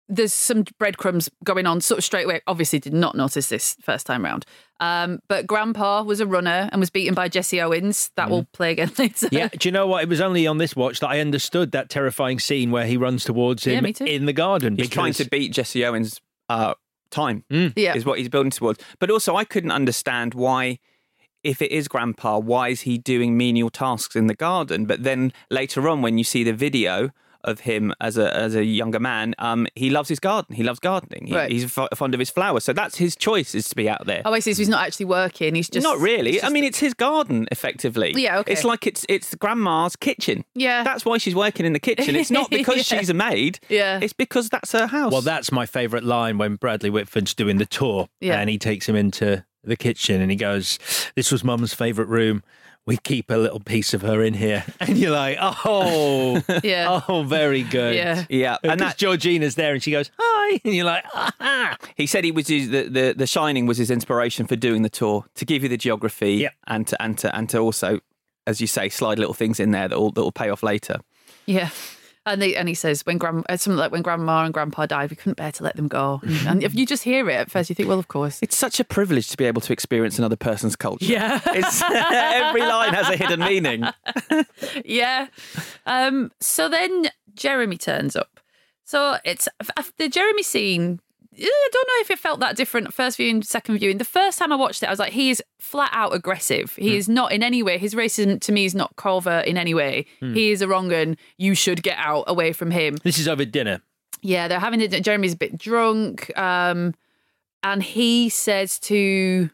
there's some breadcrumbs going on sort of straight away. Obviously, did not notice this first time round. Um, but Grandpa was a runner and was beaten by Jesse Owens. That will play again <laughs> later. Yeah, do you know what? It was only on this watch that I understood that terrifying scene where he runs towards him me too. in the garden. He's trying to beat Jesse Owens' uh, time. Yeah. is what he's building towards. But also, I couldn't understand why, if it is Grandpa, why is he doing menial tasks in the garden? But then later on, when you see the video of him as a as a younger man, um, he loves his garden. He loves gardening. He, Right. He's f- fond of his flowers. So that's his choice is to be out there. Oh, I see. So he's not actually working. He's just Not really. he's I mean, it's his garden, effectively. Yeah, okay. It's like it's it's grandma's kitchen. Yeah. That's why she's working in the kitchen. It's not <laughs> because Yeah. she's a maid. Yeah. It's because that's her house. Well, that's my favourite line when Bradley Whitford's doing the tour Yeah. and he takes him into the kitchen and he goes, This was mum's favourite room. We keep a little piece of her in here. <laughs> And you're like, Oh, <laughs> Yeah. oh, very good. Yeah. yeah. And And that Georgina's there and she goes, Hi. <laughs> And you're like, Ah. He said he was his, the, the The Shining was his inspiration for doing the tour to give you the geography Yep. and to and to and to also, as you say, slide little things in there that will that will pay off later. Yeah. And, they, and he says when grand, uh, something like when grandma and grandpa died, we couldn't bear to let them go. <laughs> And if you just hear it at first, you think, well, of course. It's such a privilege to be able to experience another person's culture. Yeah. <laughs> <laughs> Every line has a hidden meaning. yeah. Um, so then Jeremy turns up. So it's the Jeremy scene. I don't know if it felt that different first viewing, second viewing. The first time I watched it, I was like, he is flat out aggressive. He is not in any way, his racism to me is not covert in any way. He is a wrong un. You should get out away from him. This is over dinner. Yeah, they're having it. Jeremy's a bit drunk. Um, and he says to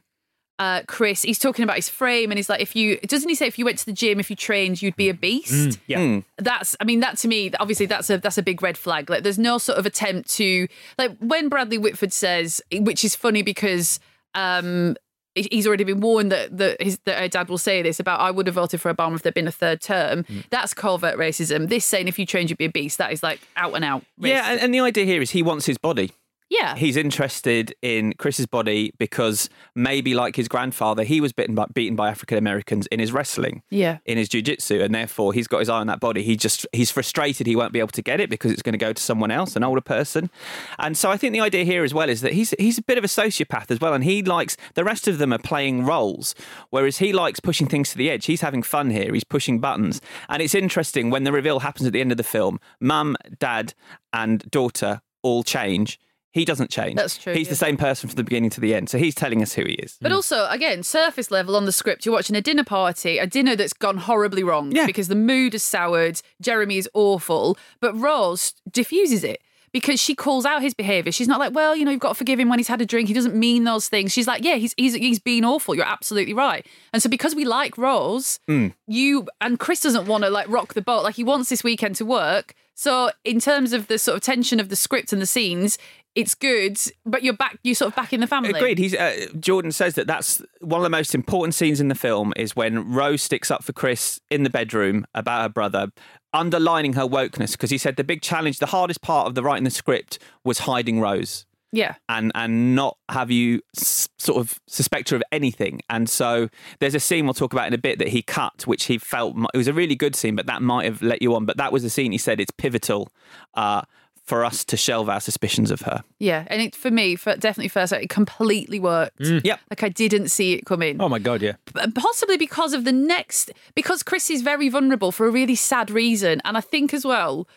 uh, Chris, he's talking about his frame, and he's like, if you, doesn't he say, if you went to the gym, if you trained, you'd be a beast? Yeah. That's, I mean, that to me, obviously, that's a that's a big red flag. Like, there's no sort of attempt to, like, when Bradley Whitford says, which is funny because um, he's already been warned that that his that her dad will say this about, I would have voted for Obama if there'd been a third term. That's covert racism. This saying, if you trained, you'd be a beast, that is like out and out. Yeah, and, and the idea here is he wants his body. Yeah. He's interested in Chris's body because maybe, like his grandfather, he was bitten by, beaten by African Americans in his wrestling, Yeah. in his jujitsu, and therefore he's got his eye on that body. He just he's frustrated he won't be able to get it because it's going to go to someone else, an older person. And so I think the idea here as well is that he's he's a bit of a sociopath as well, and he likes the rest of them are playing roles, whereas he likes pushing things to the edge. He's having fun here. He's pushing buttons, and it's interesting when the reveal happens at the end of the film. Mum, dad, and daughter all change. He doesn't change. That's true, He's yeah. the same person from the beginning to the end. So he's telling us who he is. But hmm. also, again, surface level on the script, you're watching a dinner party, a dinner that's gone horribly wrong Yeah. because the mood is soured, Jeremy is awful, but Rose diffuses it. Because she calls out his behaviour. She's not like, well, you know, you've got to forgive him when he's had a drink. He doesn't mean those things. She's like, yeah, he's he's he's been awful. You're absolutely right. And so because we like Rose, hmm. you and Chris doesn't want to like rock the boat. Like he wants this weekend to work. So in terms of the sort of tension of the script and the scenes, it's good, but you're back. You sort of back in the family. Agreed. He's uh, Jordan says that that's one of the most important scenes in the film is when Rose sticks up for Chris in the bedroom about her brother, underlining her wokeness because he said the big challenge, the hardest part of the writing the script was hiding Rose. Yeah. and and not have you s- sort of suspect her of anything. And so there's a scene we'll talk about in a bit that he cut, which he felt it was a really good scene, but that might have let you on. But that was the scene he said it's pivotal uh, for us to shelve our suspicions of her. Yeah, and it for me, for definitely first, it completely worked. Mm. Yeah, Like I didn't see it coming. Oh my God, yeah. P- Possibly because of the next, because Chris is very vulnerable for a really sad reason, and I think as well,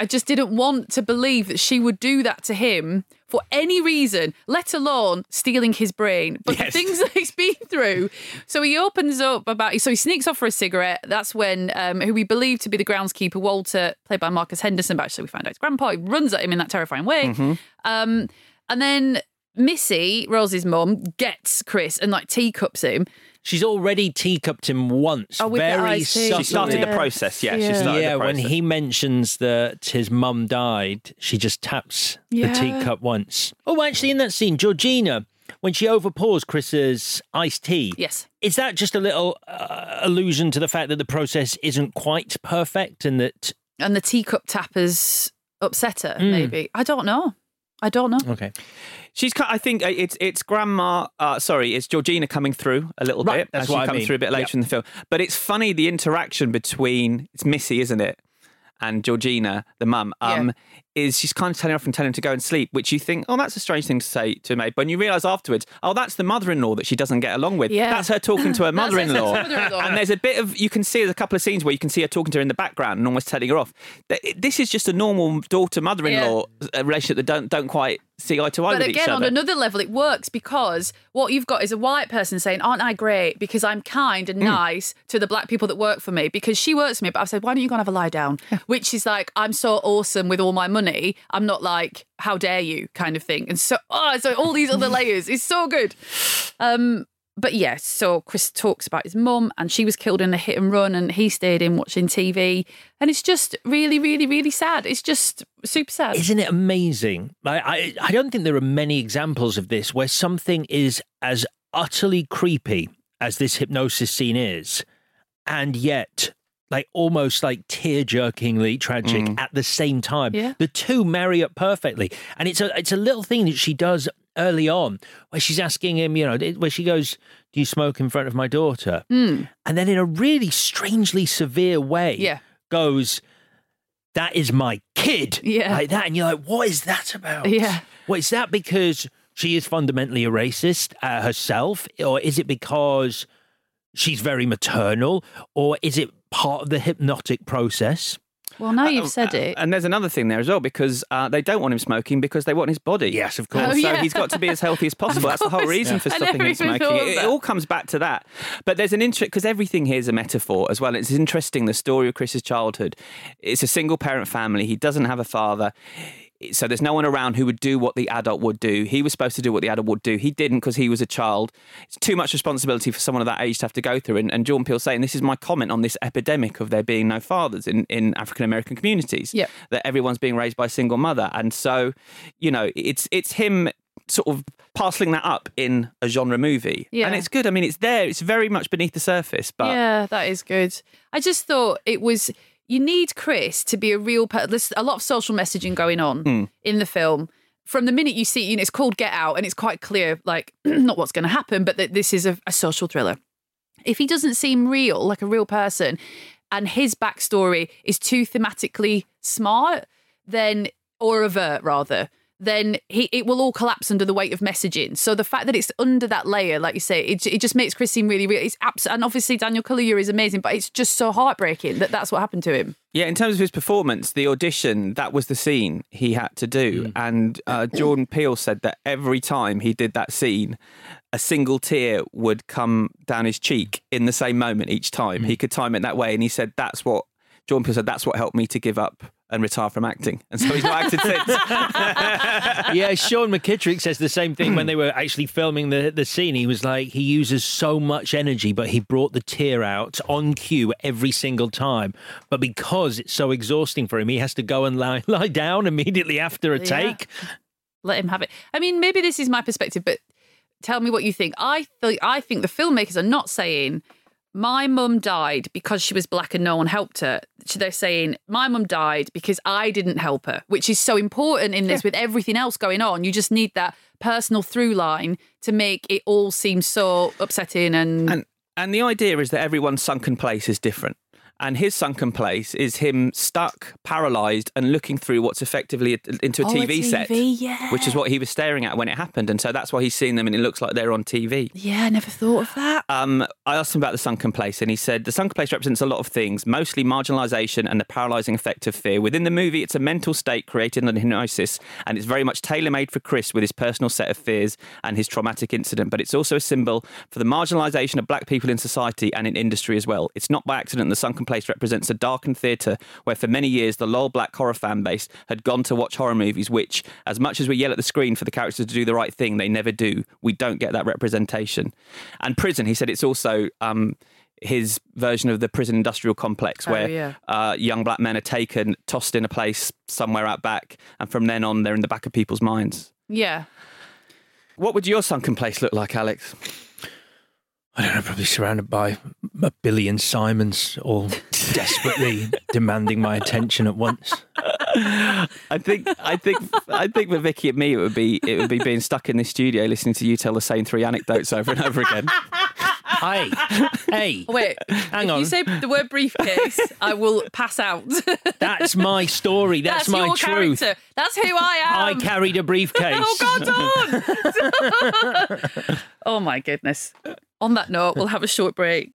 I just didn't want to believe that she would do that to him for any reason, let alone stealing his brain. But Yes. the things <laughs> that he's been through. So he opens up about, so he sneaks off for a cigarette. That's when, um, who we believe to be the groundskeeper, Walter, played by Marcus Henderson, but actually we find out his grandpa, he runs at him in that terrifying way. Um, and then Missy, Rose's mum, gets Chris and like teacups him. She's already teacupped him once. Oh, with the very iced tea. subtly. She started the process. Yeah, Yeah. she started yeah, the when he mentions that his mum died, she just taps Yeah. the teacup once. Oh, actually, in that scene, Georgina, when she overpours Chris's iced tea, Yes. is that just a little uh, allusion to the fact that the process isn't quite perfect and that? And the teacup tappers upset her, Mm. maybe. I don't know. I don't know. Okay. She's. I think uh, it's it's grandma. Uh, sorry, it's Georgina coming through a little Right, bit. that's and she I comes mean. through a bit later Yep. in the film. But it's funny the interaction between it's Missy, isn't it? and Georgina, the mum, um, is she's kind of telling off and telling him to go and sleep, which you think, oh, that's a strange thing to say to a maid. But when you realise afterwards, oh, that's the mother-in-law that she doesn't get along with. Yeah. That's her talking to her <laughs> mother-in-law. mother-in-law. and there's a bit of you can see there's a couple of scenes where you can see her talking to her in the background and almost telling her off. This is just a normal daughter-mother-in-law uh relationship that don't don't quite see eye to eye But with each again, on another level, it works because what you've got is a white person saying, Aren't I great? Because I'm kind and Hmm. nice to the black people that work for me. Because she works for me, but I've said, Why don't you go and have a lie down? Which is like, I'm so awesome with all my money. I'm not like, How dare you kind of thing. And so, oh, so all these other <laughs> layers. It's so good. Um, but yes, so Chris talks about his mum, and she was killed in a hit and run, and he stayed in watching TV, and it's just really, really, really sad. It's just super sad. Isn't it amazing? I, I, I don't think there are many examples of this where something is as utterly creepy as this hypnosis scene is, and yet like almost like tear jerkingly tragic mm. at the same time. Yeah. The two marry up perfectly. And it's a it's a little thing that she does early on where she's asking him, you know, where she goes, Do you smoke in front of my daughter? Mm. And then in a really strangely severe way Yeah. goes, That is my kid. Yeah. Like that. And you're like, what is that about? Yeah. Well, is that because she is fundamentally a racist uh, herself? Or is it because she's very maternal? Or is it part of the hypnotic process? Well, now uh, you've um, said uh, it. And there's another thing there as well because uh, they don't want him smoking because they want his body. Yes, of course. Oh, so yeah. he's got to be as healthy as <laughs> possible. That's the whole course. reason for stopping him smoking. It, it all comes back to that. But there's an interest because everything here is a metaphor as well. It's interesting the story of Chris's childhood. It's a single parent family. He doesn't have a father. So there's no one around who would do what the adult would do. He was supposed to do what the adult would do. He didn't because he was a child. It's too much responsibility for someone of that age to have to go through. And, and Jordan Peele saying this is my comment on this epidemic of there being no fathers in, in African American communities. Yep. That everyone's being raised by a single mother. And so, you know, it's it's him sort of parceling that up in a genre movie. Yeah. And it's good. I mean, it's there. It's very much beneath the surface. But yeah, that is good. I just thought it was. You need Chris to be a real. Per- there's a lot of social messaging going on Hmm. in the film. From the minute you see, you know, it's called Get Out, and it's quite clear, like <clears throat> not what's going to happen, but that this is a, a social thriller. If he doesn't seem real, like a real person, and his backstory is too thematically smart, then or avert rather, then he it will all collapse under the weight of messaging. So the fact that it's under that layer, like you say, it, it just makes Chris seem really real. It's abs- and obviously Daniel Kaluuya is amazing, but it's just so heartbreaking that that's what happened to him. Yeah, in terms of his performance, the audition, that was the scene he had to do. And uh, Jordan Peele said that every time he did that scene, a single tear would come down his cheek in the same moment each time. He could time it that way. And he said, that's what, Jordan Peele said, that's what helped me to give up and retire from acting. And so he's not acted since. <laughs> yeah, Sean McKittrick says the same thing when they were actually filming the, the scene. He was like, he uses so much energy, but he brought the tear out on cue every single time. But because it's so exhausting for him, he has to go and lie, <laughs> lie down immediately after a Yeah. take. Let him have it. I mean, maybe this is my perspective, but tell me what you think. I think I think the filmmakers are not saying my mum died because she was black and no one helped her. They're saying my mum died because I didn't help her, which is so important in this with everything else going on. You just need that personal through line to make it all seem so upsetting and, and, and the idea is that everyone's sunken place is different. And his sunken place is him stuck, paralysed, and looking through what's effectively into a Oh, a TV, set, yeah. which is what he was staring at when it happened. And so that's why he's seeing them, and it looks like they're on TV. yeah, I never thought of that. Um, I asked him about the sunken place, and he said the sunken place represents a lot of things, mostly marginalisation and the paralysing effect of fear. Within the movie, it's a mental state created under hypnosis, and it's very much tailor made for Chris with his personal set of fears and his traumatic incident. But it's also a symbol for the marginalisation of black people in society and in industry as well. It's not by accident the sunken place represents a darkened theatre where, for many years, the loyal black horror fan base had gone to watch horror movies, which, as much as we yell at the screen for the characters to do the right thing, they never do. We don't get that representation. And prison, he said, it's also. Um, his version of the prison industrial complex, Oh, where yeah. uh, young black men are taken, tossed in a place somewhere out back, and from then on, they're in the back of people's minds. Yeah. What would your sunken place look like, Alex? I don't know, probably surrounded by a billion Simons, all <laughs> desperately demanding my attention at once. I think, I think, I think for Vicky and me, it would be it would be being stuck in this studio listening to you tell the same three anecdotes over and over again. hey, hey. Wait, Hang if on. you say the word briefcase, I will pass out. That's my story. That's, That's my your truth. character. That's who I am. I carried a briefcase. oh God, don't! <laughs> <laughs> oh my goodness. On that note, we'll have a short break.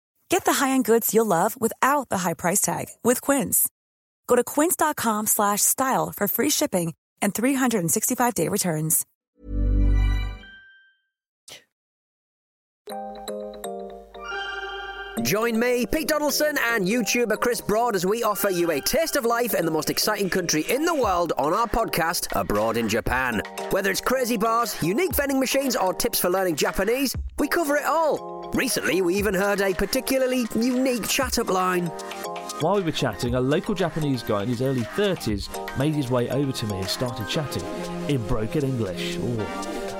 Get the high-end goods you'll love without the high price tag with Quince. Go to quince.com slash style for free shipping and 365-day returns. Join me, Pete Donaldson, and YouTuber Chris Broad as we offer you a taste of life in the most exciting country in the world on our podcast, Abroad in Japan. Whether it's crazy bars, unique vending machines, or tips for learning Japanese, we cover it all. Recently, we even heard a particularly unique chat up line. While we were chatting, a local Japanese guy in his early 30s made his way over to me and started chatting in broken English. Ooh.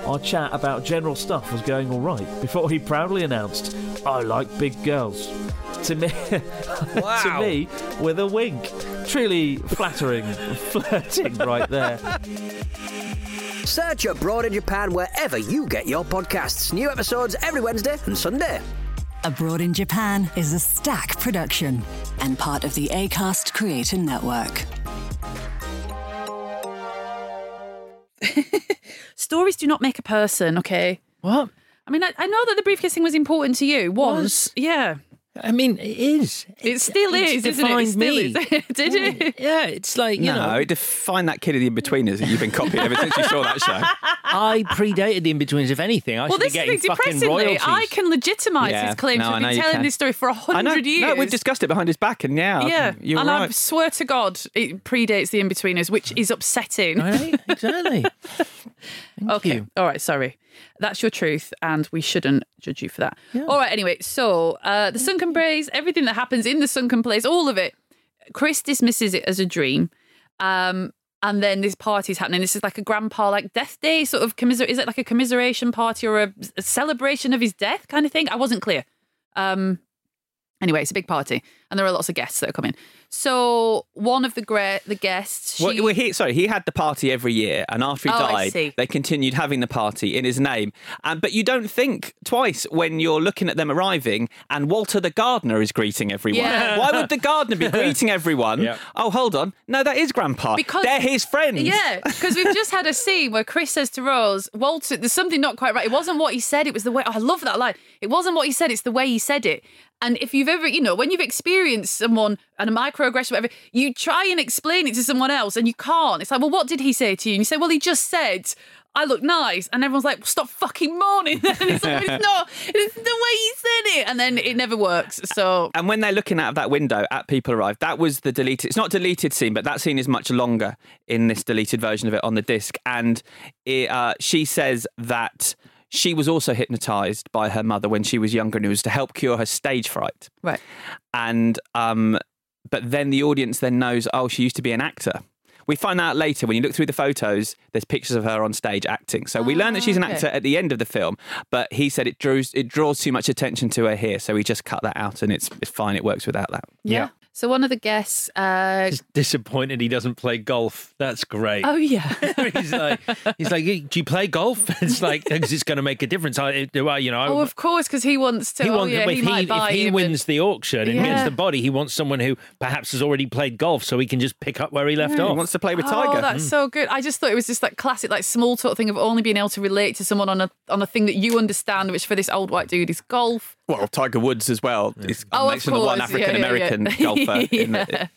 Our chat about general stuff was going all right before he proudly announced, I like big girls. To me, <laughs> to me, with a wink. Truly flattering, <laughs> flirting right there. Search Abroad in Japan wherever you get your podcasts. New episodes every Wednesday and Sunday. Abroad in Japan is a Stak production and part of the ACAST Creator Network. <laughs> Stories do not make a person, okay? What? I mean, I, I know that the briefcase thing was important to you. Was, yeah. I mean, it is. It still is, isn't it? It defined still me. is. <laughs> Did it? Yeah, it's like, you no, know. it defined that kid in the in-betweeners that you've been copying ever since you saw that show. <laughs> I predated the in-betweens, if anything. I well, should be this getting is fucking royalties. I can legitimise Yeah. his claims. No, We've been telling this story for a I know. hundred years. No, we've discussed it behind his back, and yeah, yeah, you're and I swear to God, it predates the in-betweeners, which is upsetting. Right, <laughs> exactly. okay, all right, sorry. That's your truth, and we shouldn't judge you for that. All right, anyway, so uh, the sunken place, everything that happens in the sunken place, all of it, Chris dismisses it as a dream. Um, and then this party's happening. This is like a grandpa, like death day, sort of commiser. Is it like a commiseration party or a, a celebration of his death kind of thing? I wasn't clear. Um, anyway, it's a big party. and there are lots of guests that are coming. So one of the great the guests, she, Well, well, he, sorry, he had the party every year, and after he Oh, I died, see. they continued having the party in his name. Um, but you don't think twice when you're looking at them arriving, and Walter the gardener is greeting everyone. Yeah. <laughs> Why would the gardener be greeting <laughs> everyone? Oh, hold on, no, that is Grandpa. Because- they're his friends. Yeah, because we've just had a scene where Chris says to Rose, Walter, there's something not quite right. It wasn't what he said, it was the way. Oh, I love that line. It wasn't what he said, it's the way he said it. And if you've ever, you know, when you've experienced someone and a microaggression, whatever, you try and explain it to someone else and you can't. It's like, well, what did he say to you? And you say, well, he just said, I look nice. And everyone's like, stop fucking moaning. and <laughs> it's like, it's <laughs> not, it's the way he said it. And then it never works. So And when they're looking out of that window at People Arrive, that was the deleted. It's not deleted scene, but that scene is much longer in this deleted version of it on the disc. And it, uh, she says that she was also hypnotized by her mother when she was younger, and it was to help cure her stage fright. Right. And um, but then the audience then knows, oh, she used to be an actor. We find out later when you look through the photos. There's pictures of her on stage acting. So we learn that she's an okay. actor at the end of the film. But he said it draws it draws too much attention to her here, so he just cut that out, and it's it's fine. It works without that. yeah. So one of the guests, uh, Just disappointed he doesn't play golf. That's great. oh yeah, <laughs> he's like, he's like, do you play golf? <laughs> It's like, because it's going to make a difference. I, do I, you know, I- oh of course, because he wants to. he oh, wants, yeah, if he, he, might buy if he him wins the auction and Yeah. wins the body, he wants someone who perhaps has already played golf, so he can just pick up where he left Yeah. off. He wants to play with Tiger. Oh, that's so good. I just thought it was just that classic, like small talk thing of only being able to relate to someone on a on a thing that you understand, which for this old white dude is golf. Well, Tiger Woods as well. Is Oh, of mentioned the one course. Yeah, yeah, African American yeah. <laughs> <laughs> Yeah.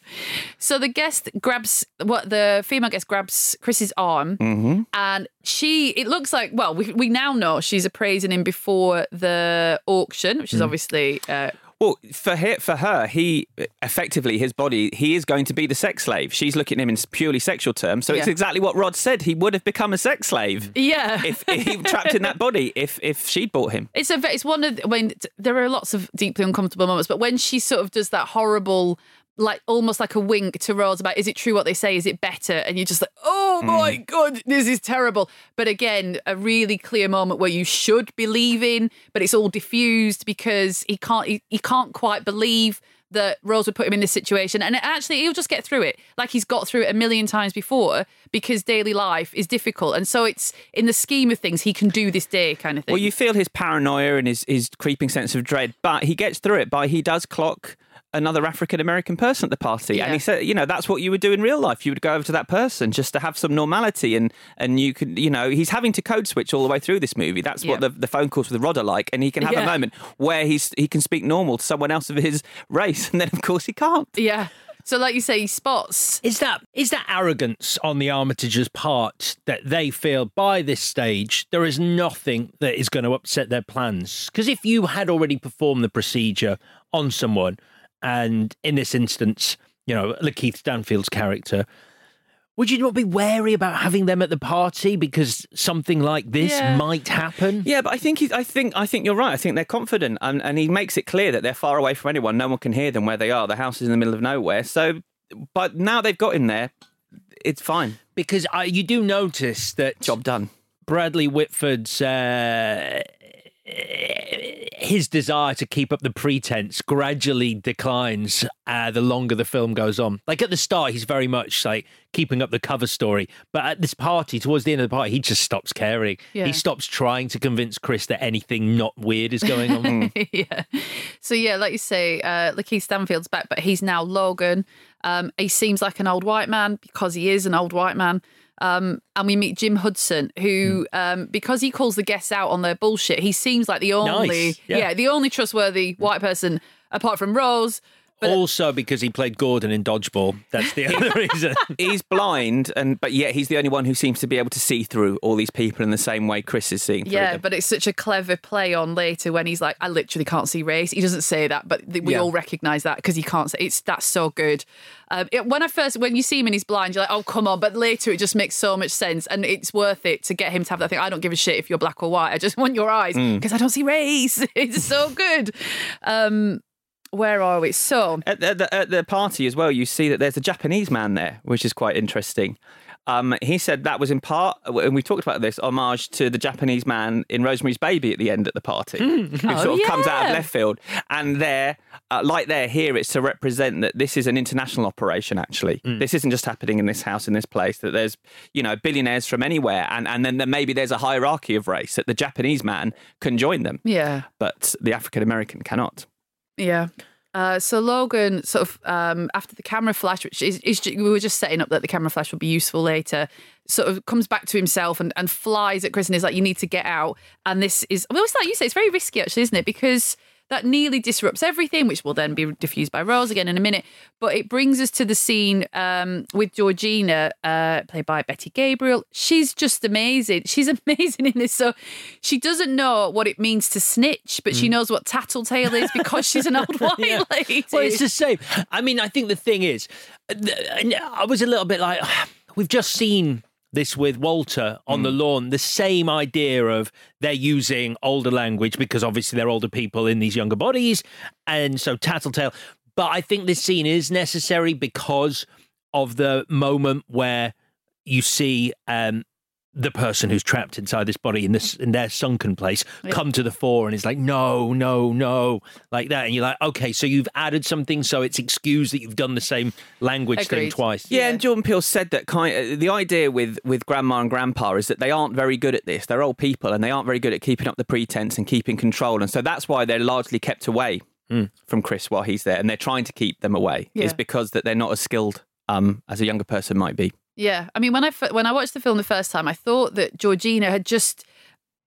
So the guest grabs what the female guest grabs Chris's arm, Mhm. and she. It looks like well, we we now know she's appraising him before the auction, which is Mm. obviously. Uh, Well, for her, for her, he effectively his body. He is going to be the sex slave. She's looking at him in purely sexual terms. So it's exactly what Rod said. He would have become a sex slave yeah, if he <laughs> trapped in that body. If if she'd bought him. It's a. It's one of the- when there are lots of deeply uncomfortable moments, but when she sort of does that horrible, like almost like a wink to Rose about, is it true what they say? Is it better? And you're just like, oh hmm. my god, this is terrible. But again, a really clear moment where you should believe in, but it's all diffused because he can't. He, he can't quite believe. That Rose would put him in this situation, and actually, he'll just get through it like he's got through it a million times before because daily life is difficult, and so it's in the scheme of things he can do this day kind of thing. Well, you feel his paranoia and his his creeping sense of dread, but he gets through it by he does clock another African American person at the party, and he said, you know, that's what you would do in real life. You would go over to that person just to have some normality, and and you could, you know, he's having to code switch all the way through this movie. That's what the, the phone calls with Rod are like, and he can have Yeah. a moment where he's he can speak normal to someone else of his race, <laughs> and then of course he can't. Yeah. So, like you say, he spots. Is that is that arrogance on the Armitages' part that they feel by this stage there is nothing that is going to upset their plans? Because if you had already performed the procedure on someone, and in this instance, you know, Lakeith Stanfield's character, would you not be wary about having them at the party because something like this Yeah. might happen? Yeah, but I think he's, I think I think you're right. I think they're confident, and, and he makes it clear that they're far away from anyone. No one can hear them where they are. The house is in the middle of nowhere. So, but now they've got him there. It's fine because I, you do notice that job done. Bradley Whitford's uh, his desire to keep up the pretense gradually declines uh, the longer the film goes on. Like at the start, he's very much like keeping up the cover story, but at this party, towards the end of the party, he just stops caring. Yeah. He stops trying to convince Chris that anything not weird is going on. <laughs> yeah. So, yeah, like you say, uh, Lakeith Stanfield's back, but he's now Logan. Um, he seems like an old white man because he is an old white man. Um, and we meet Jim Hudson, who, um, because he calls the guests out on their bullshit, he seems like the only, Nice, yeah. the only trustworthy white person apart from Rose. Also, because he played Gordon in Dodgeball. That's the other <laughs> reason. he's blind, and but yet he's the only one who seems to be able to see through all these people in the same way Chris is seeing through Yeah, them. but it's such a clever play on later when he's like, I literally can't see race. He doesn't say that, but we Yeah. all recognise that because he can't say it's that's so good. Um, it, when I first, when you see him and he's blind, you're like, oh come on, but later it just makes so much sense and it's worth it to get him to have that thing. I don't give a shit if you're black or white. I just <laughs> want your eyes Mm. because I don't see race. <laughs> It's so good. Um, where are we? So At the, at, the, at the party as well, you see that there's a Japanese man there, which is quite interesting. Um, he said that was in part, and we talked about this, homage to the Japanese man in Rosemary's Baby at the end at the party, who Oh, sort of comes out of yeah. left field. And there, uh, like there, here, it's to represent that this is an international operation. Actually, this isn't just happening in this house in this place. That there's, you know, billionaires from anywhere, and and then there, maybe there's a hierarchy of race that the Japanese man can join them, Yeah. but the African American cannot. Yeah. Uh, so Logan, sort of um, after the camera flash, which is, is we were just setting up that the camera flash would be useful later, sort of comes back to himself and, and flies at Chris and is like, "You need to get out." And this is well, it's like you say, it's very risky actually, isn't it? Because that nearly disrupts everything, which will then be diffused by Rose again in a minute. But it brings us to the scene um, with Georgina, uh, played by Betty Gabriel. She's just amazing. <laughs> She's amazing in this. So she doesn't know what it means to snitch, but she knows what tattletale is because she's an old <laughs> white Yeah. lady. Well, it's the same. I mean, I think the thing is, I was a little bit like, <sighs> we've just seen this with Walter on the lawn. The same idea of they're using older language because obviously they're older people in these younger bodies, and so tattletale. But I think this scene is necessary because of the moment where you see um, the person who's trapped inside this body in this in their sunken place come to the fore and is like, no, no, no, like that, and you're like, okay, so you've added something, so it's excused that you've done the same language thing twice. Yeah, and Jordan Peele said that kind uh, the idea with with grandma and grandpa is that they aren't very good at this. They're old people and they aren't very good at keeping up the pretense and keeping control, and so that's why they're largely kept away from Chris while he's there, and they're trying to keep them away. Yeah. Is because that they're not as skilled um, as a younger person might be. Yeah, I mean, when I when I watched the film the first time, I thought that Georgina had just.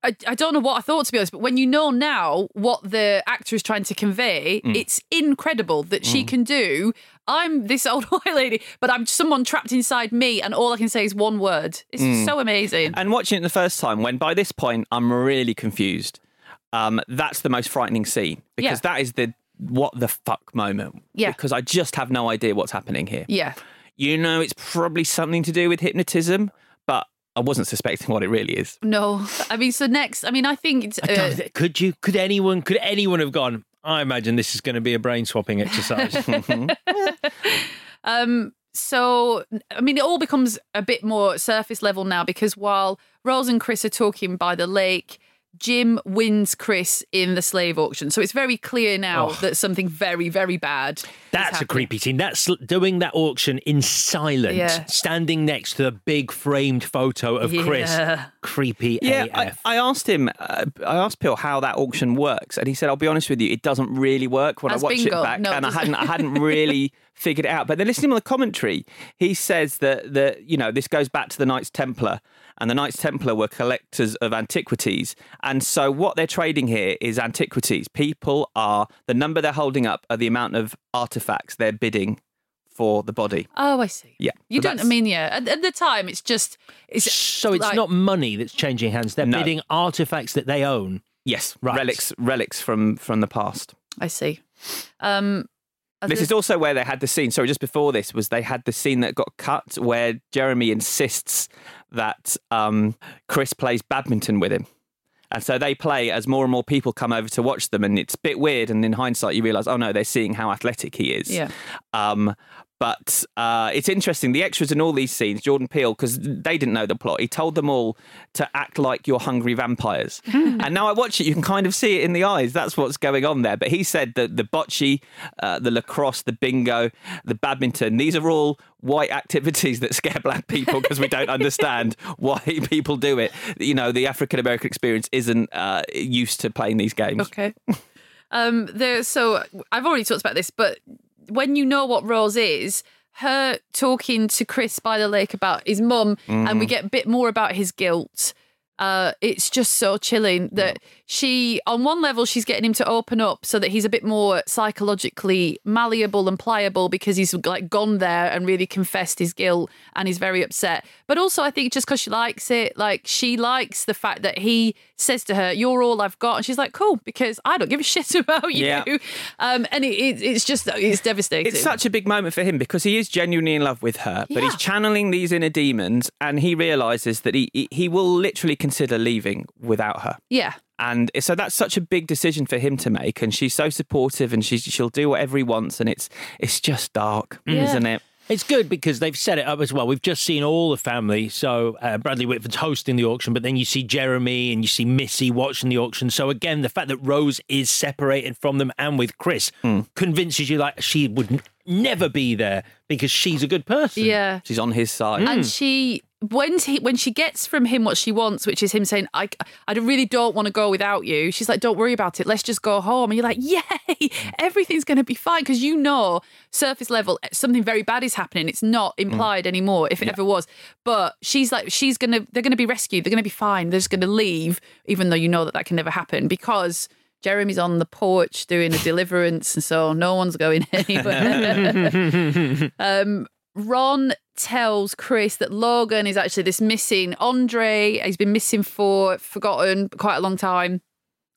I, I don't know what I thought to be honest, but when you know now what the actor is trying to convey, Mm. it's incredible that she Mm. can do. I'm this old <laughs> white lady, but I'm someone trapped inside me, and all I can say is one word. It's Mm. so amazing. And watching it the first time, when by this point I'm really confused, um, that's the most frightening scene because Yeah. that is the what the fuck moment. Yeah. Because I just have no idea what's happening here. Yeah. You know, it's probably something to do with hypnotism, but I wasn't suspecting what it really is. No, I mean, so next, I mean, I think it's. Uh, thi- could you? Could anyone? Could anyone have gone? I imagine this is going to be a brain swapping exercise. <laughs> <laughs> Um, so, I mean, it all becomes a bit more surface level now because while Rose and Chris are talking by the lake, Jim wins Chris in the slave auction. So it's very clear now Oh. that something very, very bad. is That's a creepy scene. That's doing that auction in silence, Yeah. standing next to the big framed photo of Chris. Creepy Yeah, AF. I, I asked him, uh, I asked Bill how that auction works, and he said, "I'll be honest with you, it doesn't really work when As I watch bingo. it back, No, and I hadn't, I hadn't really <laughs> figured it out." But then listening to the commentary, he says that that you know this goes back to the Knights Templar, and the Knights Templar were collectors of antiquities, and so what they're trading here is antiquities. People are the number they're holding up are the amount of artifacts they're bidding for the body. Oh, I see. Yeah, You so don't, I mean, yeah. At, at the time, it's just. It's so it's like- not money that's changing hands. They're No. bidding artifacts that they own. Yes, Right. relics, relics from from the past. I see. Um, This is also where they had the scene. Sorry, just before this was they had the scene that got cut where Jeremy insists that um, Chris plays badminton with him. And so they play as more and more people come over to watch them, and it's a bit weird. And in hindsight, you realise, oh no, they're seeing how athletic he is. Yeah. Um, but uh, it's interesting. The extras in all these scenes, Jordan Peele, because they didn't know the plot, he told them all to act like you're hungry vampires. <laughs> and now I watch it, you can kind of see it in the eyes. That's what's going on there. But he said that the bocce, uh, the lacrosse, the bingo, the badminton, these are all white activities that scare black people because we don't understand why people do it. You know, the African American experience isn't uh, used to playing these games. Okay. Um, there. So I've already talked about this, but when you know what Rose is, her talking to Chris by the lake about his mum, and we Mhm. get a bit more about his guilt. Uh, it's just so chilling that she, on one level, she's getting him to open up so that he's a bit more psychologically malleable and pliable because he's like gone there and really confessed his guilt and he's very upset. But also, I think just because she likes it, like she likes the fact that he says to her, "You're all I've got," and she's like, "Cool," because I don't give a <laughs> shit about you. Yeah. Um, and it, it, it's just it's devastating. It's such a big moment for him because he is genuinely in love with her, but he's channeling these inner demons, and he realizes that he he- he will literally consider leaving without her. yeah. And so that's such a big decision for him to make, and she's so supportive, and she's she'll do whatever he wants, and it's it's just dark, Yeah. isn't it? It's good because they've set it up as well. We've just seen all the family. So uh, Bradley Whitford's hosting the auction, but then you see Jeremy and you see Missy watching the auction. So again, the fact that Rose is separated from them and with Chris Hmm. convinces you like she would never be there because she's a good person. Yeah. She's on his side. And she when he when she gets from him what she wants, which is him saying, "I I really don't want to go without you." She's like, "Don't worry about it. Let's just go home." And you're like, "Yay! Mm. Everything's going to be fine." Because you know, surface level, eh, something very bad is happening. It's not mm. implied anymore, if it ever was. But she's like, she's gonna, they're gonna be rescued. They're gonna be fine. They're just gonna leave, even though you know that that can never happen because. Jeremy's on the porch doing a deliverance, and so no one's going <laughs> anywhere. <laughs> um, Rod tells Chris that Logan is actually this missing Andre. He's been missing for forgotten quite a long time.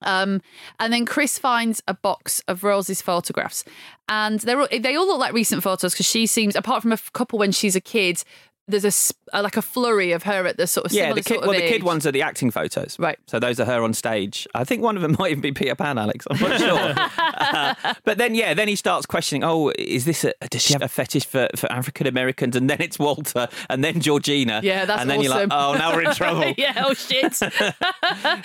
Um, and then Chris finds a box of Rose's photographs, and all, they all look like recent photos because she seems, apart from a couple when she's a kid, there's a s- uh, like a flurry of her at the sort of Yeah, similar the kid. sort of well, the kid ones are the acting photos, right? So those are her on stage. I think one of them <laughs> might even be Peter Pan, Alex. I'm not sure. <laughs> Uh, but then, yeah, then he starts questioning. Oh, is this a? Does she have a fetish for, for African Americans? And then it's Walter, and then Georgina. Yeah, that's And then you're like, awesome. oh, now we're in trouble. <laughs> yeah, oh shit.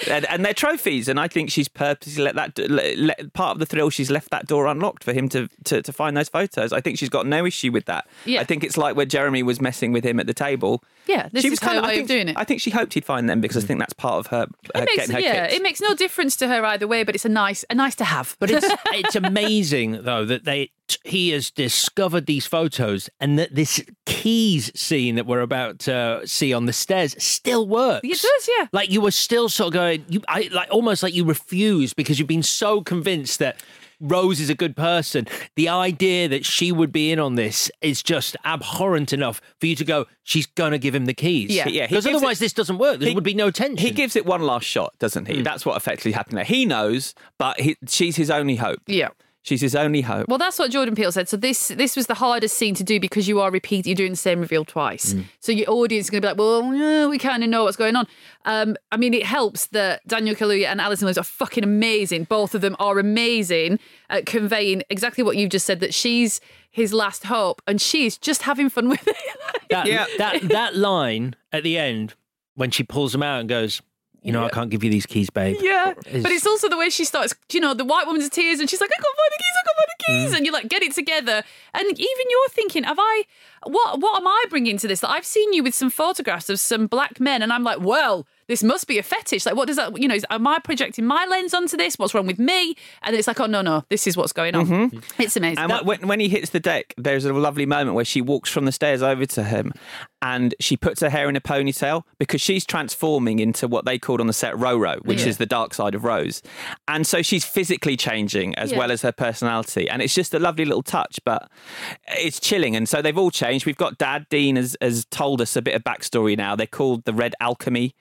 and, and they're trophies, and I think she's purposely let that let, let- part of the thrill. She's left that door unlocked for him to, to to find those photos. I think she's got no issue with that. Yeah. I think it's like where Jeremy was messing with him at the table. Yeah, this she is was her kind of, way I of think, doing it. I think she hoped he'd find them because I mm. think that's part of her, her It makes, getting her yeah, kicks. it makes no difference to her either way, but it's a nice, a nice to have. But it's <laughs> it's amazing though that they he has discovered these photos and that this keys scene that we're about to see on the stairs still works. It does, yeah. Like you were still sort of going, you I like almost like you refuse because you've been so convinced that. Rose is a good person. The idea that she would be in on this is just abhorrent enough for you to go, she's going to give him the keys. Yeah. Yeah, Because otherwise, it- this doesn't work. There he- would be no tension. He gives it one last shot, doesn't he? Hmm. That's what effectively happened there. He knows, but he, she's his only hope. Yeah. She's his only hope. Well, that's what Jordan Peele said. So this this was the hardest scene to do because you are repeating, you're doing the same reveal twice. Mm. So your audience is going to be like, well, yeah, we kind of know what's going on. Um, I mean, it helps that Daniel Kaluuya and Allison Williams are fucking amazing. Both of them are amazing at conveying exactly what you've just said. That she's his last hope, and she's just having fun with it. <laughs> that, that that line at the end when she pulls him out and goes, you know, I can't give you these keys, babe. Yeah, Is- but it's also the way she starts. You know, the white woman's tears, and she's like, "I can't find the keys. I can't find the keys." Mm. And you're like get it together, and even you're thinking, "Have I? What? What am I bringing to this? That I've seen you with some photographs of some black men, and I'm like, well." This must be a fetish. Like, what does that? You know, is, am I projecting my lens onto this? What's wrong with me? And it's like, oh no, no, this is what's going on. Mhm. It's amazing. And when, when he hits the deck, there's a lovely moment where she walks from the stairs over to him and she puts her hair in a ponytail because she's transforming into what they called on the set Roro, which Yeah. is the dark side of Rose. And so she's physically changing as Yeah. well as her personality. And it's just a lovely little touch, but it's chilling. And so they've all changed. We've got Dad, Dean, has, has told us a bit of backstory now. They're called the Red Alchemy.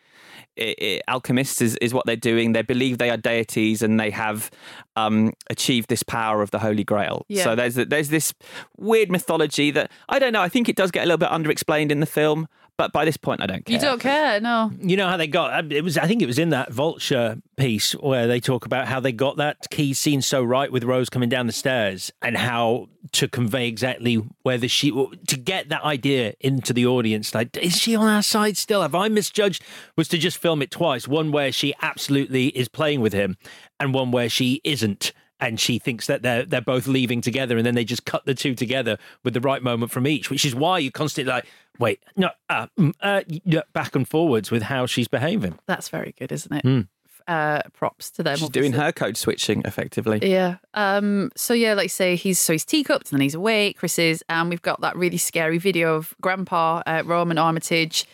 I- I- alchemists is, is what they're doing. They believe they are deities and they have um, achieved this power of the Holy Grail. Yeah. So there's there's this weird mythology that I don't know. I think it does get a little bit underexplained in the film, but by this point, I don't care. you don't care, no. You know how they got uh, it was I think it was in that vulture piece where they talk about how they got that key scene so right with Rose coming down the stairs and how to convey exactly where whether she to get that idea into the audience like is she on our side still have I misjudged was to just film it twice one where she absolutely is playing with him and one where she isn't and she thinks that they're they're both leaving together and then they just cut the two together with the right moment from each which is why you constantly like wait no uh, mm, uh, yeah, back and forwards with how she's behaving That's very good, isn't it? Hmm. Uh, props to them. She's doing her code switching effectively. Yeah. Um. So yeah, like you say, he's so he's teacups and then he's awake. Chris is, and we've got that really scary video of Grandpa uh, Roman Armitage.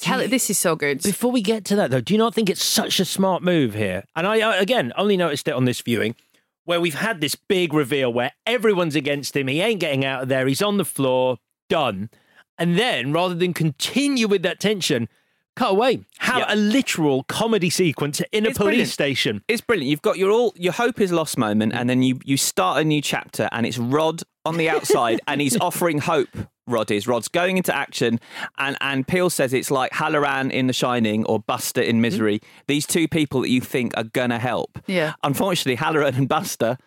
Tell it. This is so good. Before we get to that, though, do you not think it's such a smart move here? And I, uh, again, only noticed it on this viewing, where we've had this big reveal where everyone's against him. He ain't getting out of there. He's on the floor, done. And then, rather than continue with that tension, cut away. Have a literal comedy sequence in a It's police brilliant. station. It's brilliant. You've got your all your hope is lost moment, mm. and then you you start a new chapter, and it's Rod on the outside, and he's <laughs> offering hope. Rod is Rod's going into action, and and Peele says it's like Hallorann in The Shining or Buster in Misery. Mm. These two people that you think are gonna help. Yeah. Unfortunately, Hallorann and Buster.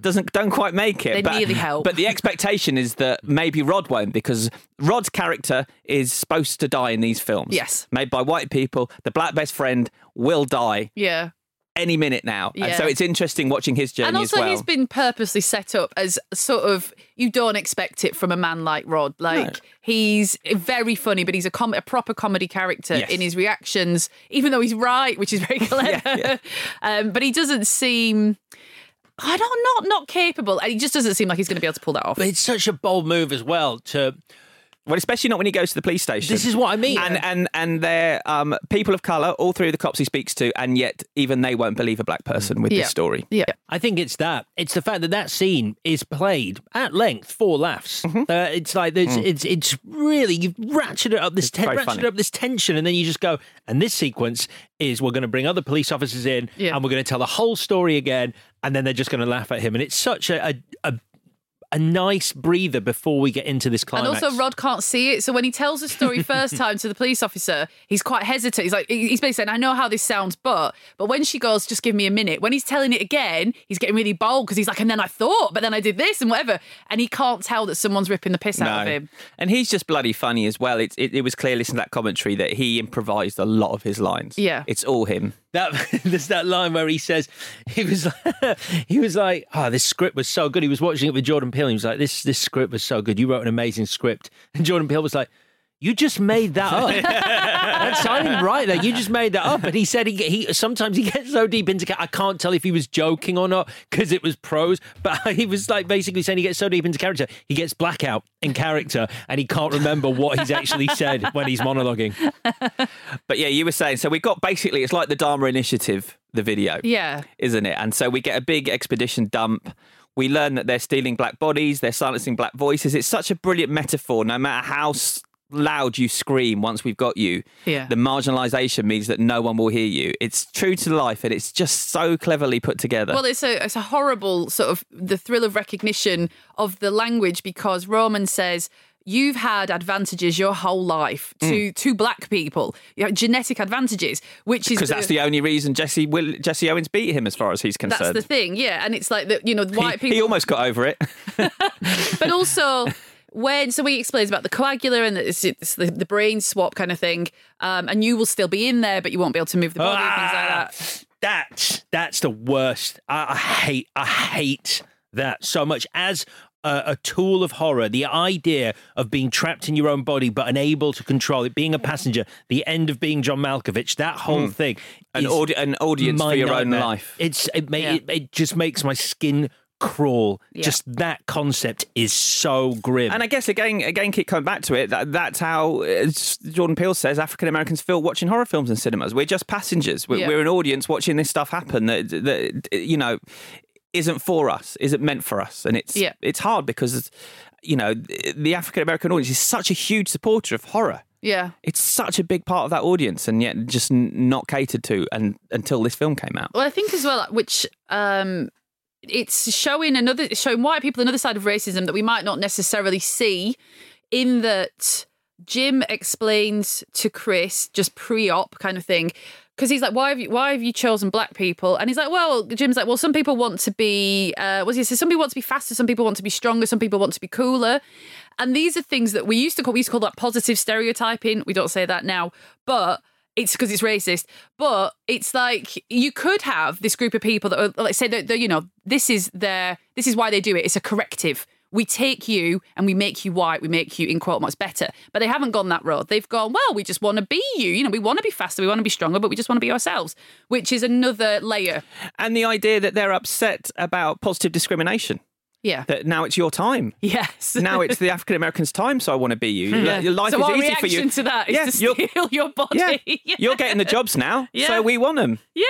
Doesn't don't quite make it. They but, nearly help. But the expectation is that maybe Rod won't because Rod's character is supposed to die in these films. Yes. Made by white people. The black best friend will die Yeah. any minute now. And Yeah. so it's interesting watching his journey And also, well. he's been purposely set up as sort of you don't expect it from a man like Rod. Like he's very funny, but he's a, com- a proper comedy character Yes. in his reactions, even though he's right, which is very <laughs> clever. Um, but he doesn't seem. I don't not not capable, and he just doesn't seem like he's going to be able to pull that off. But it's such a bold move as well to Well, especially not when he goes to the police station. This is what I mean. And and and they're um, people of color, all three of the cops he speaks to, and yet even they won't believe a black person with Yeah. this story. Yeah. I think it's that. It's the fact that that scene is played at length for laughs. Uh, it's like there's, Mm. it's it's really you've ratcheted up this ten- ratcheted funny. up this tension, and then you just go. And this sequence is we're going to bring other police officers in, Yeah. and we're going to tell the whole story again, and then they're just going to laugh at him, and it's such a a, a a nice breather before we get into this climax. And also, Rod can't see it. So when he tells the story <laughs> first time to the police officer, he's quite hesitant. He's like, he's basically saying, "I know how this sounds, but." But when she goes, "Just give me a minute," when he's telling it again, he's getting really bold because he's like, "And then I thought, but then I did this and whatever," and he can't tell that someone's ripping the piss out of him. And he's just bloody funny as well. It, it, it was clear listening to that commentary that he improvised a lot of his lines. Yeah. It's all him. That <laughs> there's that line where he says he was <laughs> he was like, "Oh, this script was so good." He was watching it with Jordan Peele. He was like, "This this script was so good. You wrote an amazing script." And Jordan Peele was like, "You just made that up. <laughs> That's I didn't write that. You just made that up." And he said he he sometimes he gets so deep into. ca- I can't tell if he was joking or not because it was prose. But <laughs> he was like basically saying he gets so deep into character, he gets blackout in character, and he can't remember what he's actually said when he's monologuing. But yeah, you were saying, so we've got basically, it's like the Dharma Initiative, the video. Yeah. Isn't it? And so we get a big exposition dump. We learn that they're stealing black bodies, they're silencing black voices. It's such a brilliant metaphor. No matter how s- loud you scream once we've got you, Yeah. the marginalisation means that no one will hear you. It's true to life and it's just so cleverly put together. Well, it's a it's a horrible sort of the thrill of recognition of the language because Roman says. You've had advantages your whole life to mm. to black people, you know, genetic advantages, which is because that's the only reason Jesse Will, Jesse Owens beat him, as far as he's concerned. that's the thing, yeah. And it's like that, you know, He- white people. he almost got over it. <laughs> but also <laughs> when so he explains about the coagula and it's, it's the, the brain swap kind of thing um, and you will still be in there but you won't be able to move the body and things like that That's that's the worst. I, I hate I hate that so much as a, a tool of horror. The idea of being trapped in your own body but unable to control it, being a passenger. The end of being John Malkovich. That whole Mm. thing. An is audi- an audience for your own life. It's it, ma- Yeah. it, it just makes my skin crawl. Yeah. Just that concept is so grim. And I guess again, again, keep coming back to it. That, that's how Jordan Peele says African Americans feel watching horror films in cinemas. We're just passengers. We're, Yeah. we're an audience watching this stuff happen. That, that you know isn't for us, isn't meant for us, and it's Yeah. it's hard because you know the African American audience is such a huge supporter of horror. yeah It's such a big part of that audience, and yet just n- not catered to, and until this film came out. well i think as well which um it's showing another showing white people another side of racism that we might not necessarily see in that jim explains to chris just pre-op kind of thing because he's like, why have you why have you chosen black people? And he's like, well, Jim's like, well, some people want to be, uh, what's he say? Some people want to be faster, some people want to be stronger, some people want to be cooler, and these are things that we used to call we used to call that positive stereotyping. We don't say that now, but it's because it's racist. But it's like you could have this group of people that are, like say that you know this is their this is why they do it. It's a corrective. We take you and we make you white. We make you in quote marks better. But they haven't gone that road. They've gone well. We just want to be you. You know, we want to be faster. We want to be stronger. But we just want to be ourselves, which is another layer. And the idea that they're upset about positive discrimination. Yeah. That now it's your time. Yes. <laughs> now it's the African Americans' time, so I want to be you. Yeah. Your life so is our easy for you. to that is Yeah, to steal your <laughs> body. Yeah. You're getting the jobs now, Yeah. so we want them. Yeah.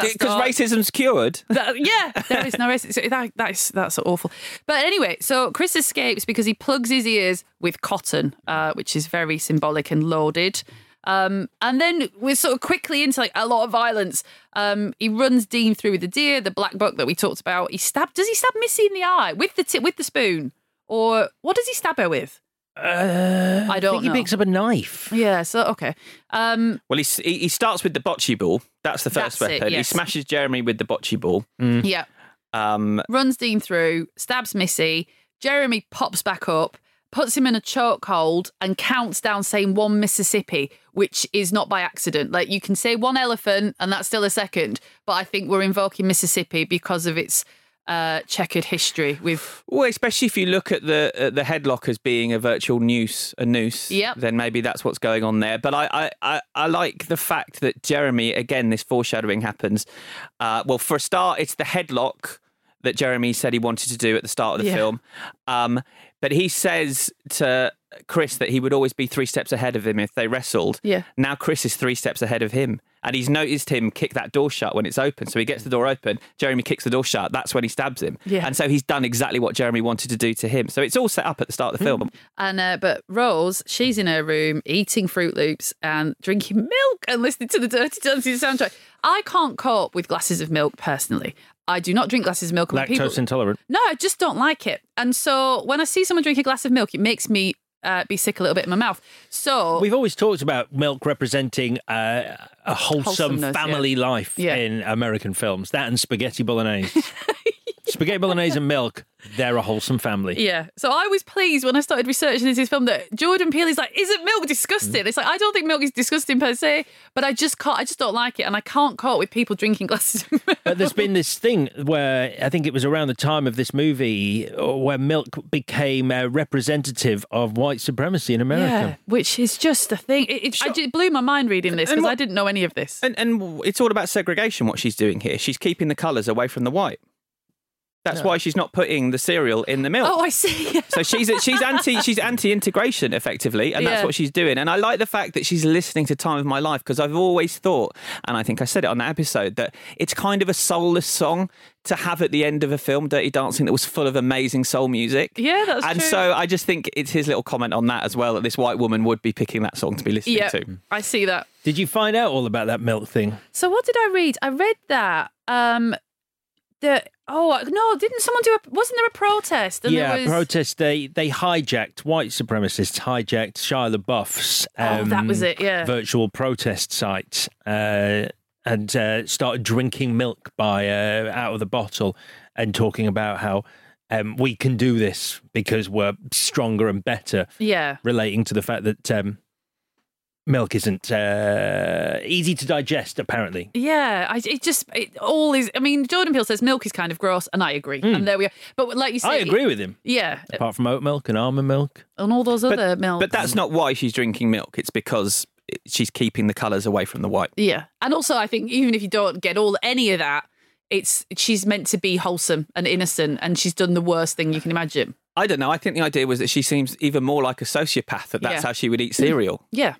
Because racism's cured. <laughs> That- yeah, there is no racism. That, that is that's awful. But anyway, so Chris escapes because he plugs his ears with cotton, uh, which is very symbolic and loaded. Um, and then we're sort of quickly into like a lot of violence. Um, he runs Dean through with the deer, the black buck that we talked about. He stabbed. Does he stab Missy in the eye with the t- with the spoon, or what does he stab her with? Uh, I don't think know. he picks up a knife. Yeah. So okay. Um, Well, he, he he starts with the bocce ball. That's the first That's it, weapon. He smashes Jeremy with the bocce ball. Yeah. Um, runs Dean through, stabs Missy. Jeremy pops back up, puts him in a chokehold, and counts down saying one Mississippi, which is not by accident. Like you can say one elephant, and that's still a second, but I think we're invoking Mississippi because of its uh, checkered history with. Well, especially if you look at the uh, the headlock as being a virtual noose, a noose. Yep. Then maybe that's what's going on there. But I, I, I, I like the fact that Jeremy again. This foreshadowing happens. Uh, well, for a start, it's the headlock that Jeremy said he wanted to do at the start of the Yeah. film. Um, but he says to Chris that he would always be three steps ahead of him if they wrestled. Yeah. Now Chris is three steps ahead of him. And he's noticed him kick that door shut when it's open. So he gets the door open. Jeremy kicks the door shut. That's when he stabs him. Yeah. And so he's done exactly what Jeremy wanted to do to him. So it's all set up at the start of the film. And uh, but Rose, she's in her room eating Froot Loops and drinking milk and listening to the Dirty Dancing soundtrack. I can't cope with glasses of milk personally. I do not drink glasses of milk. Lactose people- intolerant. No, I just don't like it. And so when I see someone drink a glass of milk, it makes me uh, be sick a little bit in my mouth. So We've always talked about milk representing uh, a wholesome Wholesomeness, yeah. family life Yeah. in American films. That and spaghetti bolognese. <laughs> spaghetti bolognese and milk, they're a wholesome family. Yeah. So I was pleased when I started researching this film that Jordan Peele is like, isn't milk disgusting? It's like I don't think milk is disgusting per se, but I just can't I just don't like it and I can't cope with people drinking glasses of milk. But there's been this thing where I think it was around the time of this movie where milk became a representative of white supremacy in America. Yeah, which is just a thing. It, it, I, it blew my mind reading this because I didn't know any of this. And, and it's all about segregation, what she's doing here. She's keeping the colours away from the white. That's Yeah. why she's not putting the cereal in the milk. Oh, I see. <laughs> So she's she's anti she's anti integration effectively, and that's Yeah. what she's doing. And I like the fact that she's listening to Time of My Life because I've always thought, and I think I said it on that episode, that it's kind of a soulless song to have at the end of a film, Dirty Dancing, that was full of amazing soul music. Yeah, that's and true. so I just think it's his little comment on that as well that this white woman would be picking that song to be listening yeah, to. I see that. Did you find out all about that milk thing? So what did I read? I read that um the oh no, didn't someone do a wasn't there a protest? And yeah, there was, protest. They they hijacked white supremacists hijacked Shia LaBeouf's Oh, that was it, yeah. virtual protest site uh, and uh, started drinking milk by uh, out of the bottle and talking about how um, we can do this because we're stronger and better. Yeah. relating to the fact that um, milk isn't uh, easy to digest. Apparently, Yeah, I, it just it all is. I mean, Jordan Peele says milk is kind of gross, and I agree. And there we are. But like you say. I agree with him. Yeah, Apart from oat milk and almond milk. and all those other milks. But that's not why she's drinking milk. It's because she's keeping the colours away from the white. Yeah, and also I think even if you don't get all any of that, it's she's meant to be wholesome and innocent, and she's done the worst thing you can imagine. I don't know. I think the idea was that she seems even more like a sociopath. That that's Yeah. how she would eat cereal. Yeah.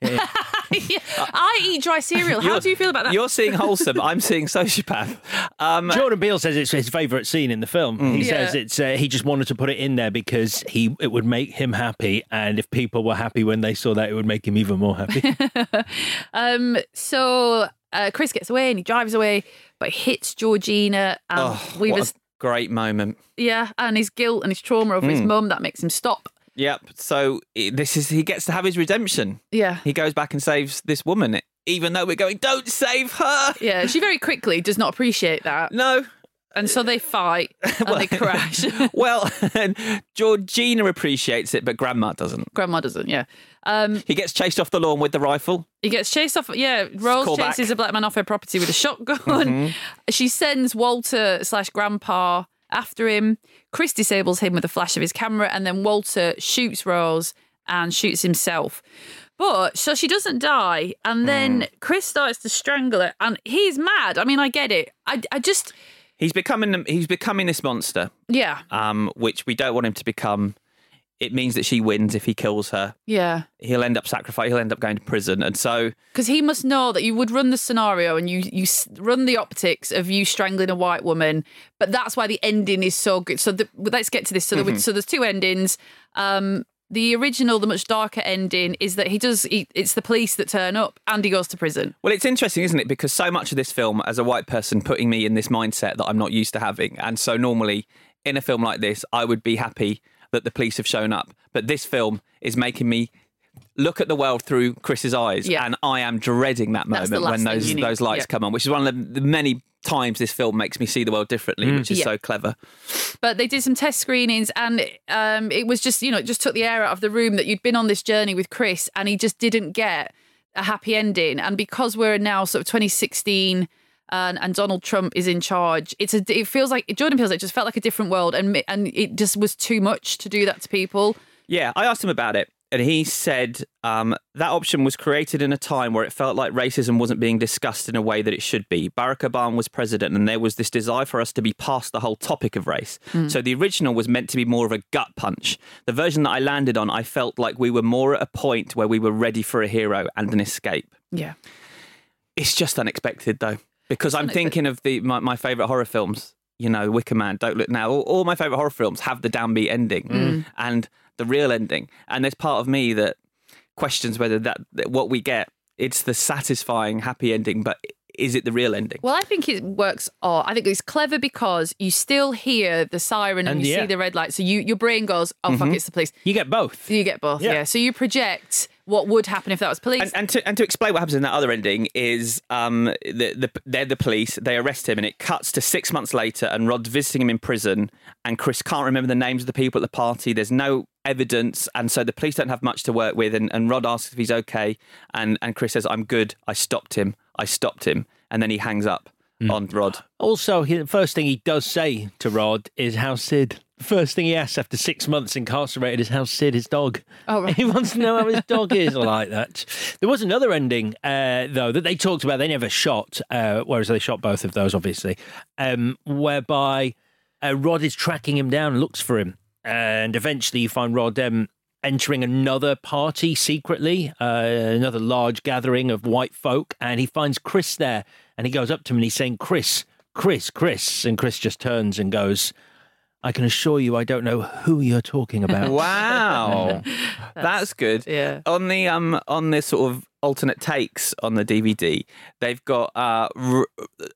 Yeah, <laughs> I eat dry cereal. How You're- do you feel about that? You're seeing wholesome. I'm seeing sociopath. Um, Jordan Peele says it's his favourite scene in the film. He Yeah. says it's uh, he just wanted to put it in there because he it would make him happy, and if people were happy when they saw that, it would make him even more happy. <laughs> Um, so uh, Chris gets away and he drives away, but he hits Georgina. And oh, we what was a great moment. yeah, and his guilt and his trauma over his Mm. mum that makes him stop. Yep. So this is he gets to have his redemption. Yeah. He goes back and saves this woman, even though we're going, don't save her. Yeah, she very quickly does not appreciate that. No. And so they fight <laughs> and they crash. <laughs> well, and Georgina appreciates it, but Grandma doesn't. Grandma doesn't, yeah. Um, He gets chased off the lawn with the rifle. he gets chased off. Yeah, Rose Call back. chases a black man off her property with a shotgun. Mhm. <laughs> She sends Walter slash Grandpa after him. Chris disables him with a flash of his camera, and then Walter shoots Rose and shoots himself. But so she doesn't die, and then Mm. Chris starts to strangle her, and he's mad. I mean, I get it. I, I just, He's becoming he's becoming this monster, yeah, um, which we don't want him to become. It means that she wins if he kills her. yeah. He'll end up sacrificing. He'll end up going to prison, and so Because he must know that you would run the scenario and you you run the optics of you strangling a white woman, but that's why the ending is so good. So the, let's get to this. So, there, Mhm. so there's two endings. Um, the original, the much darker ending, is that he does. He, it's the police that turn up and he goes to prison. Well, it's interesting, isn't it? Because so much of this film, as a white person, putting me in this mindset that I'm not used to having. And so normally in a film like this, I would be happy that the police have shown up. But this film is making me look at the world through Chris's eyes, Yeah. and I am dreading that That's moment when those those lights Yeah. come on, which is one of the, many times this film makes me see the world differently, Mm. which is Yeah. so clever. But they did some test screenings, and um, it was just you know it just took the air out of the room that you'd been on this journey with Chris, and he just didn't get a happy ending. And because we're now sort of 2016. And, and Donald Trump is in charge. It's a. It feels like Jordan feels like it just felt like a different world, and and it just was too much to do that to people. Yeah, I asked him about it, and he said um, that option was created in a time where it felt like racism wasn't being discussed in a way that it should be. Barack Obama was president, and there was this desire for us to be past the whole topic of race. Mm. So the original was meant to be more of a gut punch. The version that I landed on, I felt like we were more at a point where we were ready for a hero and an escape. Yeah. It's just unexpected, though, because I'm thinking of the my, my favorite horror films. You know, Wicker Man, Don't Look Now. All, all my favorite horror films have the downbeat ending Mm. and the real ending. And there's part of me that questions whether that, that what we get it's the satisfying happy ending, but is it the real ending? Well, I think it works. Oh, I think it's clever because you still hear the siren and, And you yeah. see the red light, so you your brain goes, "Oh fuck, Mhm. it's the police." You get both. You get both. Yeah. Yeah. So you project what would happen if that was police. And, and to and to explain what happens in that other ending is um the, the they're the police they arrest him and it cuts to six months later and Rod's visiting him in prison and Chris can't remember the names of the people at the party. There's no evidence and so the police don't have much to work with and, and Rod asks if he's okay and and Chris says I'm good. I stopped him. I stopped him. And then he hangs up on Rod. Also, the first thing he does say to Rod is how Sid. First thing he asks after six months incarcerated is how Sid, his dog. Oh, right. <laughs> He wants to know how his dog is. I like that. There was another ending, uh, though, that they talked about. They never shot, uh, whereas they shot both of those, obviously, um, whereby uh, Rod is tracking him down, looks for him, and eventually you find Rod um, entering another party secretly, uh, another large gathering of white folk, and he finds Chris there, and he goes up to him and he's saying, "Chris, Chris, Chris," and Chris just turns and goes. I can assure you, I don't know who you're talking <laughs> about. Wow, <laughs> that's, good. Yeah. On the um on this sort of alternate takes on the DVD, they've got uh r-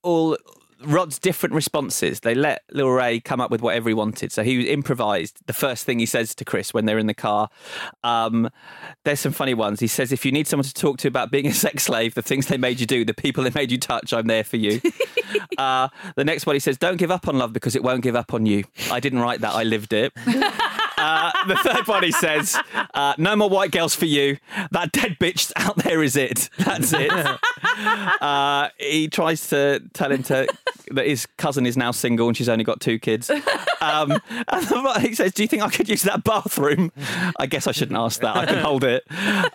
all Rod's different responses. They let Lil Rel come up with whatever he wanted. So he improvised the first thing he says to Chris when they're in the car. Um, there's some funny ones. He says, "If you need someone to talk to about being a sex slave, the things they made you do, the people they made you touch, I'm there for you." <laughs> uh, the next one he says, "Don't give up on love because it won't give up on you." I didn't write that. I lived it. <laughs> Uh, the third he says, uh, "No more white girls for you. That dead bitch out there is it. That's it." <laughs> Uh, he tries to tell him to that his cousin is now single and she's only got two kids. Um, and he says, "Do you think I could use that bathroom?" I guess I shouldn't ask that. I can hold it.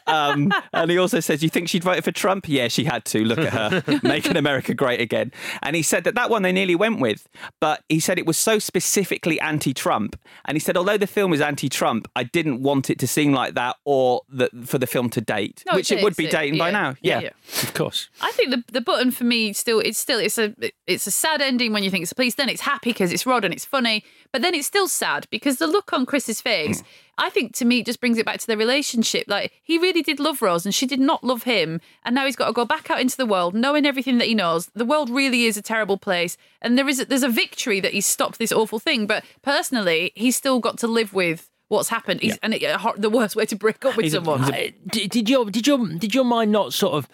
Um, and he also says, "You think she'd voted for Trump?" Yeah, she had to. Look at her, <laughs> making America great again. And he said that that one they nearly went with, but he said it was so specifically anti-Trump. And he said, although the film is anti-Trump, I didn't want it to seem like that, or that for the film to date, No, which it it would is, be it- dating by yeah, now. yeah, Yeah, yeah. of course. I think the the button for me still it's still it's a it's a sad ending when you think it's a police. Then it's happy because it's Rod and it's funny, but then it's still sad because the look on Chris's face. Mm. I think to me just brings it back to their relationship. Like he really did love Rose and she did not love him, and now he's got to go back out into the world, knowing everything that he knows. The world really is a terrible place, and there is a, there's a victory that he's stopped this awful thing. But personally, he's still got to live with. What's happened? He's, And it, the worst way to break up with He's someone. he's a- did, your did your did your mind not sort of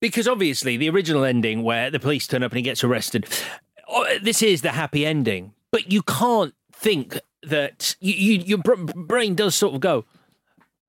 because obviously the original ending where the police turn up and he gets arrested, oh, this is the happy ending, but you can't think that you, you your brain does sort of go,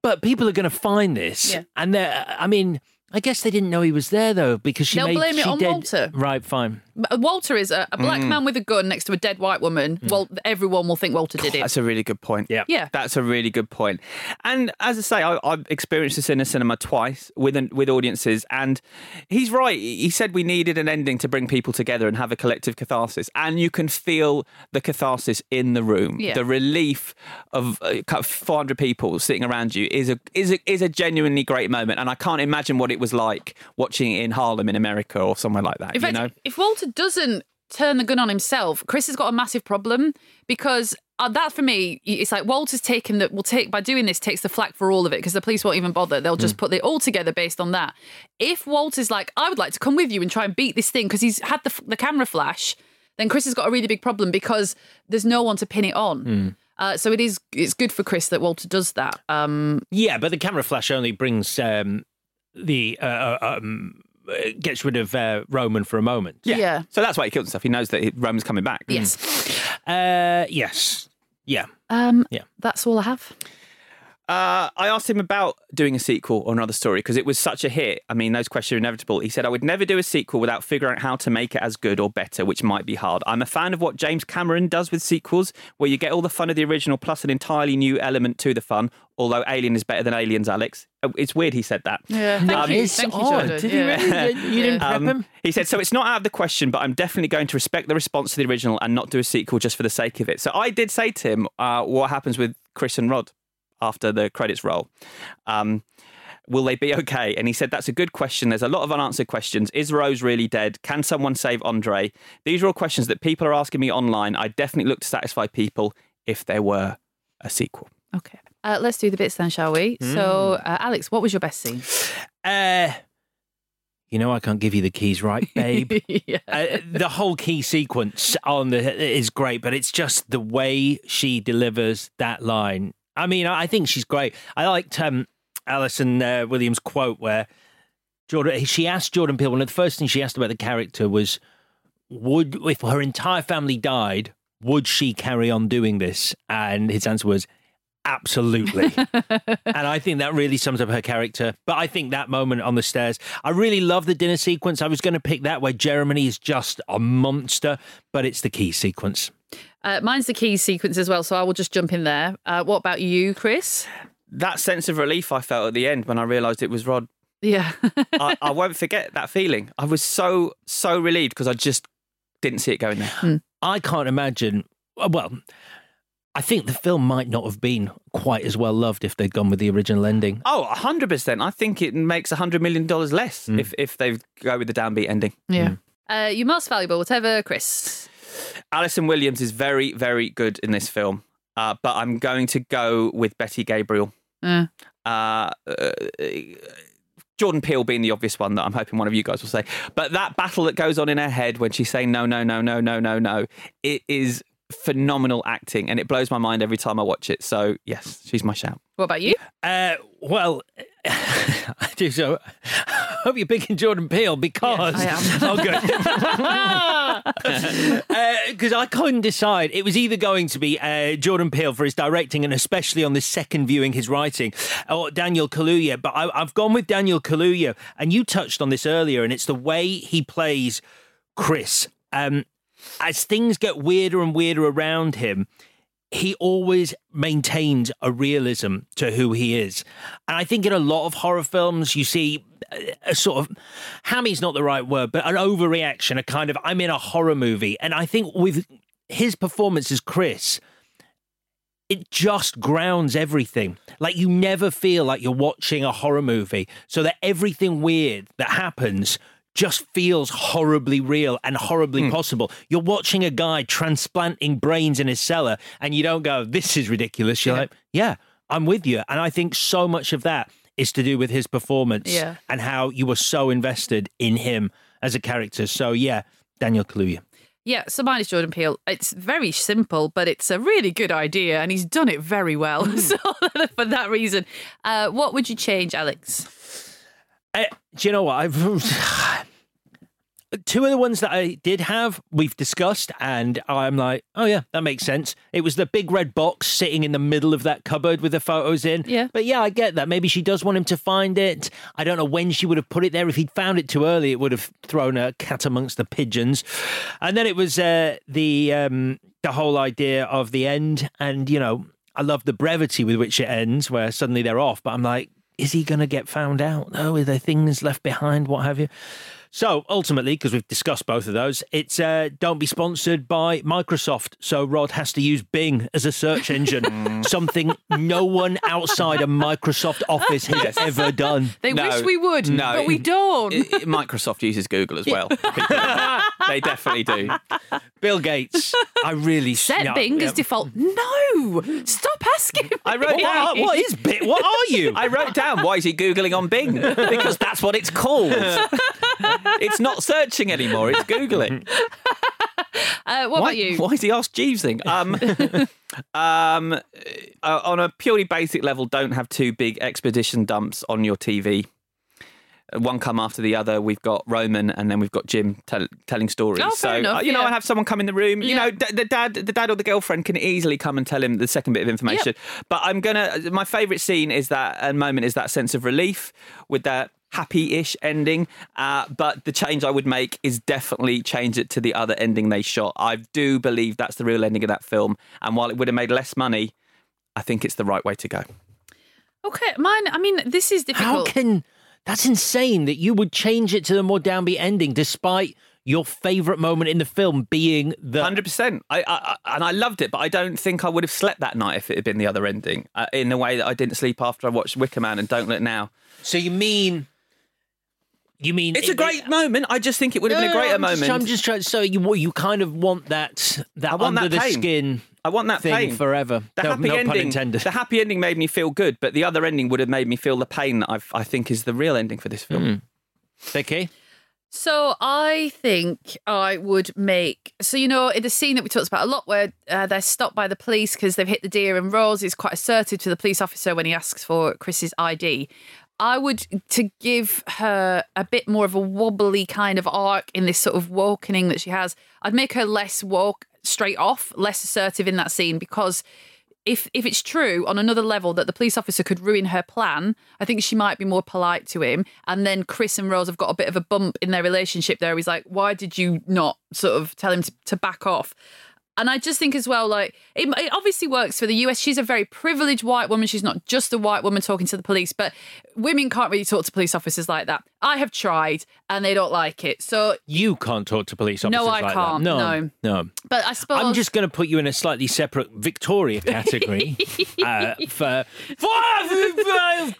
but people are going to find this, Yeah. and they I mean. I guess they didn't know he was there though because she They'll made blame it she on did- Walter. Right, fine. Walter is a, a black Mm. man with a gun next to a dead white woman. Well, everyone will think Walter did it. That's a really good point. Yeah, Yeah. that's a really good point. And as I say, I, I've experienced this in a cinema twice with an, with audiences, and he's right. He said we needed an ending to bring people together and have a collective catharsis, and you can feel the catharsis in the room. Yeah. The relief of uh, 400 people sitting around you is a is a is a genuinely great moment, and I can't imagine what it was like watching it in Harlem in America or somewhere like that. In you fact, know. if Walter doesn't turn the gun on himself, Chris has got a massive problem because uh, that for me, it's like Walter's taken that will take by doing this takes the flak for all of it because the police won't even bother. They'll just put it all together based on that. If Walter's like, I would like to come with you and try and beat this thing because he's had the, the camera flash, then Chris has got a really big problem because there's no one to pin it on. Hmm. Uh, so it is it's good for Chris that Walter does that. Um, Yeah, but the camera flash only brings um, the uh, uh, um, uh, gets rid of uh, Roman for a moment. Yeah. Yeah. So that's why he killed himself. He knows that he- Roman's coming back. Yes. Uh, yes. Yeah. um, Yeah. That's all I have. Uh, I asked him about doing a sequel or another story because it was such a hit. I mean, those questions are inevitable. He said, I would never do a sequel without figuring out how to make it as good or better, which might be hard. I'm a fan of what James Cameron does with sequels, where you get all the fun of the original plus an entirely new element to the fun, although Alien is better than Aliens, Alex. Uh, It's weird he said that. Yeah. Thank Um, you. it's Thank you, odd. Jordan. Did he Yeah. really? <laughs> You didn't prep Um, him? He said, so it's not out of the question, but I'm definitely going to respect the response to the original and not do a sequel just for the sake of it. So I did say to him, uh, what happens with Chris and Rod after the credits roll? Um, will they be okay? And he said, that's a good question. There's a lot of unanswered questions. Is Rose really dead? Can someone save Andre? These are all questions that people are asking me online. I definitely look to satisfy people if there were a sequel. Okay. Uh, let's do the bits then, shall we? So, uh, Alex, what was your best scene? <sighs> Uh, you know, I can't give you the keys right, babe. <laughs> yeah. uh, the whole key sequence on the is great, but it's just the way she delivers that line. I mean, I I think she's great. I liked um, Allison uh, Williams' quote where Jordan she asked Jordan Peele one of the first things she asked about the character was, "Would if her entire family died, would she carry on doing this?" And his answer was. Absolutely. <laughs> and I think that really sums up her character. But I think that moment on the stairs, I really love the dinner sequence. I was going to pick that where Jeremy is just a monster, but it's the key sequence. Uh, mine's the key sequence as well, so I will just jump in there. Uh, what about you, Chris? That sense of relief I felt at the end when I realised it was Rod Yeah. <laughs> I, I won't forget that feeling. I was so so relieved because I just didn't see it going there. I can't imagine. Well, I think the film might not have been quite as well loved if they'd gone with the original ending. Oh, 100%. I think it makes hundred million dollars less Mm. if if they go with the downbeat ending. Yeah. Uh, your most valuable, whatever, Chris. Allison Williams is very very good in this film, uh, but I'm going to go with Betty Gabriel. Uh, Uh, uh, Jordan Peele being the obvious one that I'm hoping one of you guys will say. But that battle that goes on in her head when she's saying no, no, no, no, no, no, no, it is phenomenal acting and it blows my mind every time I watch it. So, yes, she's my shout. what about you? Uh, well, <laughs> I do so. I hope you're picking Jordan Peele because Yes, <laughs> oh, good. <laughs> Because I couldn't decide. It was either going to be uh, Jordan Peele for his directing and especially on the second viewing his writing, or Daniel Kaluuya. But I, I've gone with Daniel Kaluuya, and you touched on this earlier, and it's the way he plays Chris. Um, as things get weirder and weirder around him, he always maintains a realism to who he is. And I think in a lot of horror films, you see a, sort of, hammy's not the right word, but an overreaction, a kind of, I'm in a horror movie. And I think with his performance as Chris, it just grounds everything. Like you never feel like you're watching a horror movie, so that everything weird that happens just feels horribly real and horribly possible. You're watching a guy transplanting brains in his cellar, and you don't go, "This is ridiculous." You're like, "Yeah, I'm with you." And I think so much of that is to do with his performance Yeah. and how you were so invested in him as a character. So yeah, Daniel Kaluuya. Yeah, so mine is Jordan Peele. It's very simple, but it's a really good idea, and he's done it very well. <laughs> So <laughs> for that reason, uh, what would you change, Alex? Uh, do you know what? I've <sighs> two of the ones that I did have, we've discussed, and I'm like, oh yeah, that makes sense. It was the big red box sitting in the middle of that cupboard with the photos in. Yeah. But yeah, I get that. Maybe she does want him to find it. I don't know when she would have put it there. If he'd found it too early, it would have thrown a cat amongst the pigeons. And then it was uh, the um, the whole idea of the end, and you know, I love the brevity with which it ends, where suddenly they're off. But I'm like, is he going to get found out? No, are there things left behind? What have you? So ultimately, because we've discussed both of those, it's uh, don't be sponsored by Microsoft. So Rod has to use Bing as a search engine, <laughs> something no one outside a Microsoft office has Yes. ever done. They No, wish we would, no. but we don't. I- I- Microsoft uses Google as well. <laughs> they definitely do. Bill Gates, I really Set no, Bing yeah. as default. No, stop asking. I wrote me. down What is Bing? What are you? I wrote down why is he googling on Bing <laughs> because that's what it's called. It's not searching anymore; it's googling. Uh, <laughs> Uh, what why, about you? Why is he asked Jeeves thing? Um, <laughs> um, uh, on a purely basic level, don't have two big exposition dumps on your TV. Uh, One come after the other. We've got Roman, and then we've got Jim tell, telling stories. Oh, so enough, uh, you know. I have someone come in the room. You know, d- the dad, the dad or the girlfriend can easily come and tell him the second bit of information. But I'm gonna. My favourite scene is that and moment is that sense of relief with that happy-ish ending. Uh, but the change I would make is definitely change it to the other ending they shot. I do believe that's the real ending of that film. And while it would have made less money, I think it's the right way to go. Okay, mine. I mean, this is difficult. How can that's insane that you would change it to the more downbeat ending despite your favourite moment in the film being the Hundred percent. I, I I- and I loved it, but I don't think I would have slept that night if it had been the other ending. Uh, in the way that I didn't sleep after I watched Wicker Man and Don't Look Now. So you mean you mean It's a great moment. I just think it would have been a greater I'm just- moment. I'm just trying. So you you kind of want that that I want under that the pain. skin. I want that thing pain forever. The no, happy no ending. pun intended. The happy ending made me feel good, but the other ending would have made me feel the pain that I've, I think is the real ending for this film. Hmm. Vicky, So I think I would make so you know in the scene that we talked about a lot where uh, they're stopped by the police because they've hit the deer and Rose is quite assertive to the police officer when he asks for Chris's ID. I would to give her a bit more of a wobbly kind of arc in this sort of awakening that she has. I'd make her less walk straight off, less assertive in that scene because if if it's true on another level that the police officer could ruin her plan, I think she might be more polite to him. And then Chris and Rose have got a bit of a bump in their relationship there. He's like, why did you not sort of tell him to, to back off? And I just think as well, like it, it obviously works for the US. She's a very privileged white woman. She's not just a white woman talking to the police, but women can't really talk to police officers like that. I have tried, and they don't like it. So, you can't talk to police officers. No, I like can't. That. No. no, but I suppose I'm just going to put you in a slightly separate Victoria <laughs> category uh, <laughs> for.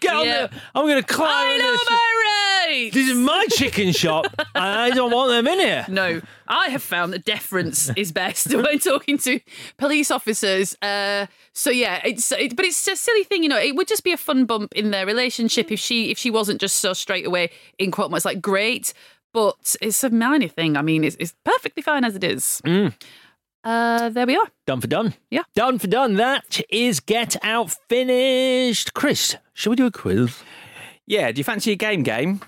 Get Yeah. the- I'm going to climb. I know this- my rights. This is my chicken shop, <laughs> and I don't want them in here. No, I have found that deference is best when talking to police officers. Uh, so yeah, it's it, but it's a silly thing, you know. It would just be a fun bump in their relationship if she if she wasn't just so straight away in quote marks like great. But it's a minor thing. I mean, it's, it's perfectly fine as it is. Mm. Uh, there we are. Done for done. Yeah. Done for done. That is Get Out finished. Chris, should we do a quiz? Yeah, do you fancy a game game?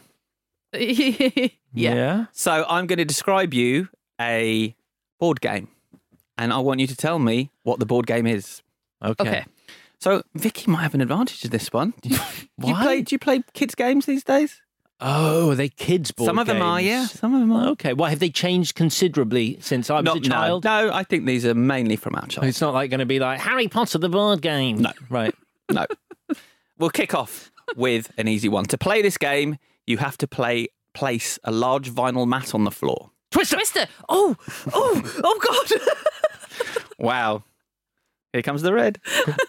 <laughs> yeah. So I'm going to describe you a board game, and I want you to tell me what the board game is. Okay. Okay. So Vicky might have an advantage of this one. Do you, <laughs> do you Why? play? Do you play kids games these days? Oh, are they kids' board Some of them are, yeah. Some of them are. Okay. Well, have they changed considerably since I was Not- a child? No, no, I think these are mainly from our child. It's not like going to be like Harry Potter the board game. No. Right. <laughs> No. we'll kick off with an easy one. To play this game, you have to play place a large vinyl mat on the floor. Twister. Twister. Oh, oh, oh God. <laughs> Wow. Here comes the red.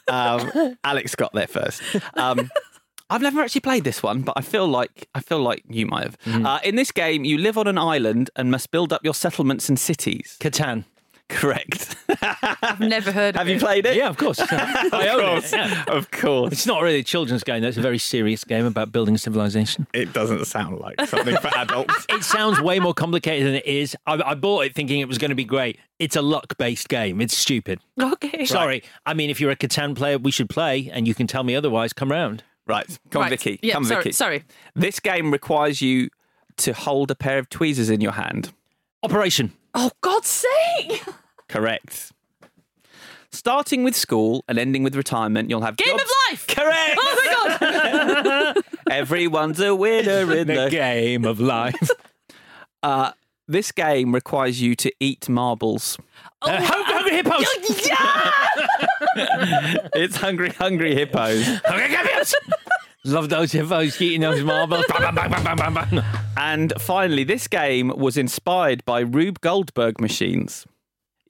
Um, Alex got there first. Um, <laughs> I've never actually played this one, but I feel like I feel like you might have. Mm-hmm. Uh, in this game, you live on an island and must build up your settlements and cities. Catan. Correct. I've never heard of it. have it. you played it? Yeah, of course. <laughs> I own course. it. yeah. Of course. It's not really a children's game. That's a very serious game about building civilization. It doesn't sound like something for adults. <laughs> It sounds way more complicated than it is. I, I bought it thinking it was going to be great. It's a luck-based game. It's stupid. Okay. Sorry. I mean, if you're a Catan player, we should play, and you can tell me otherwise. Come round. Right. Come Right. Vicky. Yeah, Come, sorry, Vicky. sorry. This game requires you to hold a pair of tweezers in your hand. Operation. Oh, God's sake. Correct. Starting with school and ending with retirement, you'll have Game jobs. of life. Correct. Oh, my God. <laughs> Everyone's a winner in The the. game of life. <laughs> Uh, this game requires you to eat marbles. Uh, hungry, hungry hippos. <laughs> it's hungry, hungry hippos. hungry hippos. Love those hippos eating those marbles. Bang, bang, bang, bang, bang, bang, bang. And finally, this game was inspired by Rube Goldberg machines.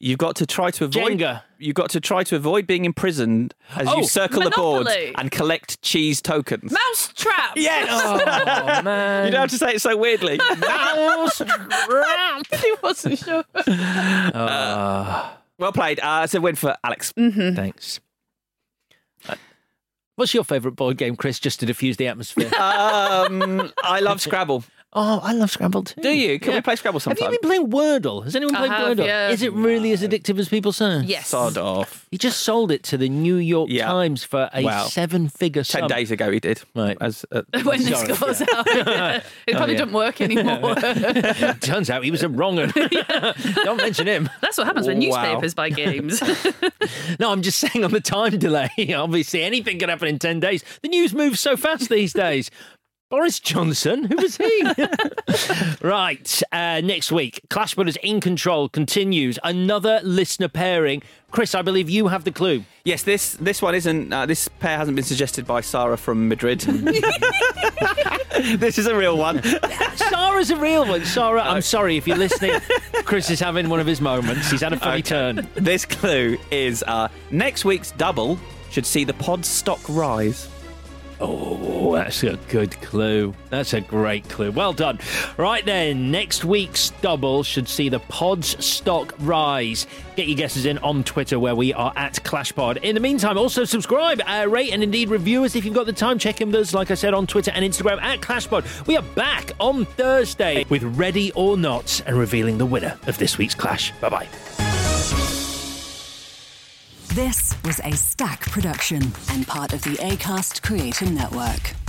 You've got to try to avoid. Jenga. You've got to try to avoid being imprisoned as Oh, you circle the board and collect cheese tokens. Mouse trap. <laughs> Yes. Oh, man. you don't have to say it so weirdly. Mouse trap. he <laughs> wasn't sure. Uh, well played. Uh, it's a win for Alex. thanks. What's your favourite board game, Chris, just to diffuse the atmosphere? Um, I love Scrabble. Oh, I love Scrabble too. Do you? Can we play Scrabble Have sometime? you been playing Wordle? Has anyone I played have, Wordle? yeah. Is it really as addictive as people say? Yes. Sod off. He just sold it to the New York Yeah. Times for a Wow. seven-figure sum. Ten days ago, he did. Right. As uh, <laughs> when this Sorry. goes out. <laughs> it probably yeah. doesn't work <laughs> anymore. Turns out he was a wrong un. Don't mention him. That's what happens when Wow. newspapers buy games. No, I'm just saying on the time delay. Obviously, anything can happen in 10 days. The news moves so fast these days. Boris Johnson, who was he? <laughs> right, uh, next week, Clash Brothers in Control continues. Another listener pairing. Chris, I believe you have the clue. Yes, this this one isn't. Uh, this pair hasn't been suggested by Sarah from Madrid. <laughs> this is a real one. Sarah's a real one. Sarah, I'm sorry if you're listening. Chris is having one of his moments. He's had a funny turn. This clue is uh, next week's double should see the pod stock rise. Oh, that's a good clue. That's a great clue. Well done. Right then, next week's double should see the pod's stock rise. Get your guesses in on Twitter where we are at ClashPod. In the meantime, also subscribe, uh, rate, and indeed review us if you've got the time. Check in with us, like I said, on Twitter and Instagram at ClashPod. We are back on Thursday with Ready or Not and revealing the winner of this week's Clash. Bye bye. This was a Stak production and part of the ACAST Creator Network.